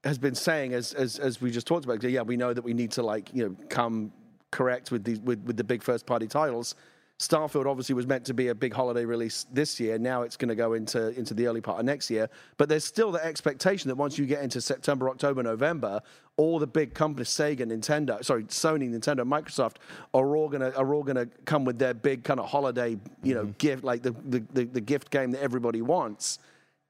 has been saying, as as as we just talked about, yeah, we know that we need to like you know come correct with these with, with the big first party titles. Starfield obviously was meant to be a big holiday release this year. Now it's going to go into into the early part of next year. But there's still the expectation that once you get into September, October, November, all the big companies, Sega, Nintendo, sorry, Sony, Nintendo, Microsoft, are all gonna are all gonna come with their big kind of holiday, you know, mm-hmm. gift like the, the the the gift game that everybody wants.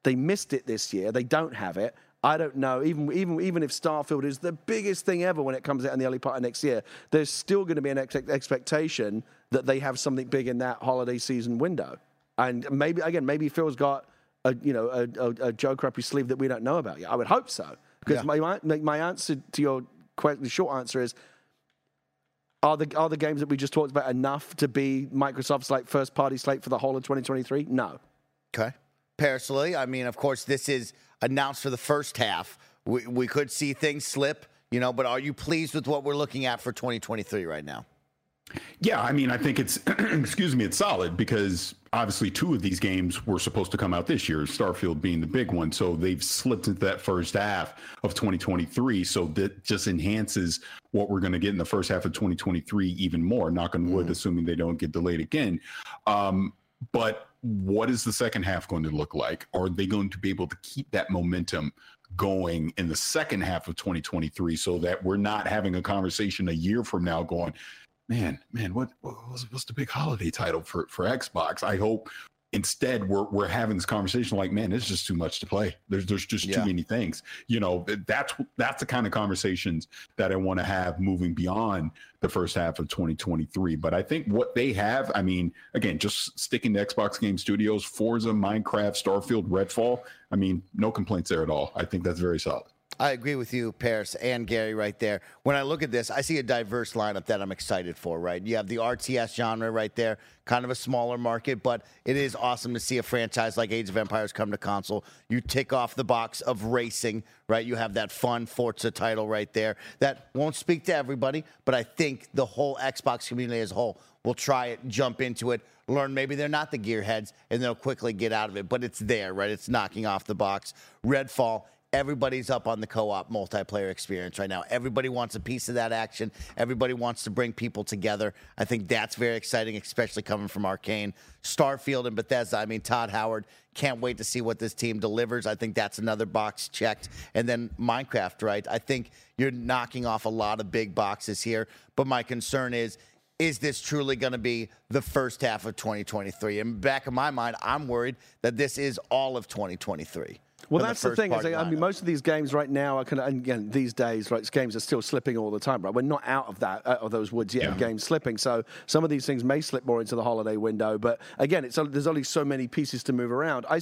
They missed it this year. They don't have it. I don't know. Even even even if Starfield is the biggest thing ever when it comes out in the early part of next year, there's still going to be an ex- expectation that they have something big in that holiday season window. And maybe again, maybe Phil's got a you know a, a, a joke up his sleeve that we don't know about yet. I would hope so. Because my, my my answer to your question, the short answer is. Are the are the games that we just talked about enough to be Microsoft's like first party slate for the whole of 2023? No. Okay. Parris Lilly, I mean, of course, this is announced for the first half. We, we could see things slip, you know, but are you pleased with what we're looking at for 2023 right now? Yeah, I mean, I think it's <clears throat> excuse me, it's solid because obviously two of these games were supposed to come out this year, Starfield being the big one. So they've slipped into that first half of 2023. So that just enhances what we're going to get in the first half of 2023 even more. Knock on wood, assuming they don't get delayed again. Um, but what is the second half going to look like? Are they going to be able to keep that momentum going in the second half of 2023 so that we're not having a conversation a year from now going, man, man, what, what what's, what's the big holiday title for for Xbox? I hope instead we're we're having this conversation like, man, it's just too much to play. There's there's just Yeah. too many things. You know, that's that's the kind of conversations that I want to have moving beyond the first half of 2023. But I think what they have, I mean, again, just sticking to Xbox Game Studios, Forza, Minecraft, Starfield, Redfall. I mean, no complaints there at all. I think that's very solid. I agree with you, Parris and Gary, right there. When I look at this, I see a diverse lineup that I'm excited for, right? You have the RTS genre right there, kind of a smaller market, but it is awesome to see a franchise like Age of Empires come to console. You tick off the box of racing, right? You have that fun Forza title right there that won't speak to everybody, but I think the whole Xbox community as a whole will try it, jump into it, learn maybe they're not the gearheads, and they'll quickly get out of it. But it's there, right? It's knocking off the box. Redfall everybody's up on the co-op multiplayer experience right now. Everybody wants a piece of that action. Everybody wants to bring people together. I think that's very exciting, especially coming from Arcane, Starfield, and Bethesda. I mean, Todd Howard. Can't wait to see what this team delivers. I think that's another box checked. And then Minecraft, right? I think you're knocking off a lot of big boxes here. But my concern is is this truly going to be the first half of 2023? And back in my mind, I'm worried that this is all of 2023. Well, that's the, thing. Is I mean, most of these games right now are kind of, and again, these days, right, games are still slipping all the time, right? We're not out of that, out of those woods yet, yeah. games slipping. So some of these things may slip more into the holiday window. But again, it's there's only so many pieces to move around. I,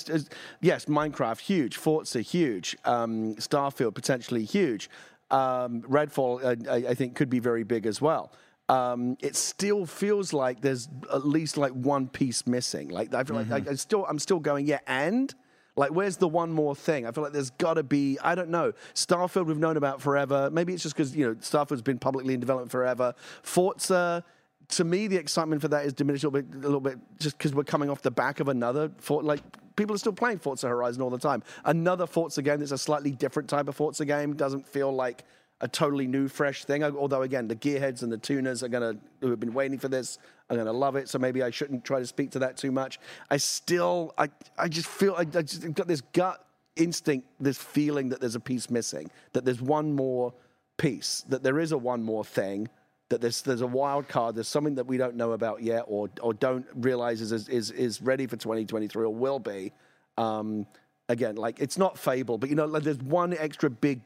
yes, Minecraft, huge. Forza, huge. Um, Starfield, potentially huge. Um, Redfall, uh, I, I think, could be very big as well. Um, it still feels like there's at least like one piece missing. Like I feel mm-hmm. like I, I still, I'm still going, yeah, and like, where's the one more thing? I feel like there's got to be, I don't know. Starfield we've known about forever. Maybe it's just because, you know, Starfield's been publicly in development forever. Forza, to me, the excitement for that is diminished a little bit, a little bit just because we're coming off the back of another, for, like, people are still playing Forza Horizon all the time. Another Forza game that's a slightly different type of Forza game doesn't feel like a totally new, fresh thing. Although, again, the gearheads and the tuners are going to, who have been waiting for this, are going to love it. So maybe I shouldn't try to speak to that too much. I still, I, I just feel, I, I just got this gut instinct, this feeling that there's a piece missing, that there's one more piece, that there is a one more thing, that there's there's a wild card, there's something that we don't know about yet, or or don't realize is is is ready for 2023 or will be. Um, again, like it's not Fable, but you know, like there's one extra big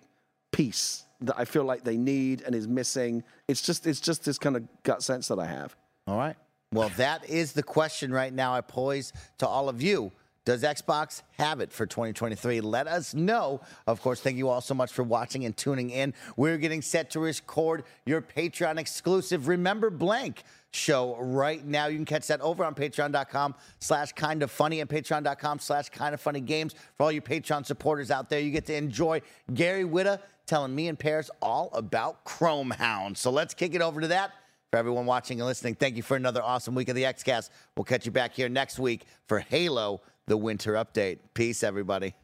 piece that I feel like they need and is missing. It's just it's just this kind of gut sense that I have. All right. Well, that is the question right now I pose to all of you. Does Xbox have it for 2023? Let us know. Of course, thank you all so much for watching and tuning in. We're getting set to record your Patreon exclusive Remember Blank show right now. You can catch that over on patreon.com slash kind of funny and patreon.com slash kind of funny games. For all you Patreon supporters out there, you get to enjoy Gary Whitta telling me and Parris all about Chrome Hound. So let's kick it over to that. For everyone watching and listening, thank you for another awesome week of the XCast. We'll catch you back here next week for Halo, the winter update. Peace, everybody.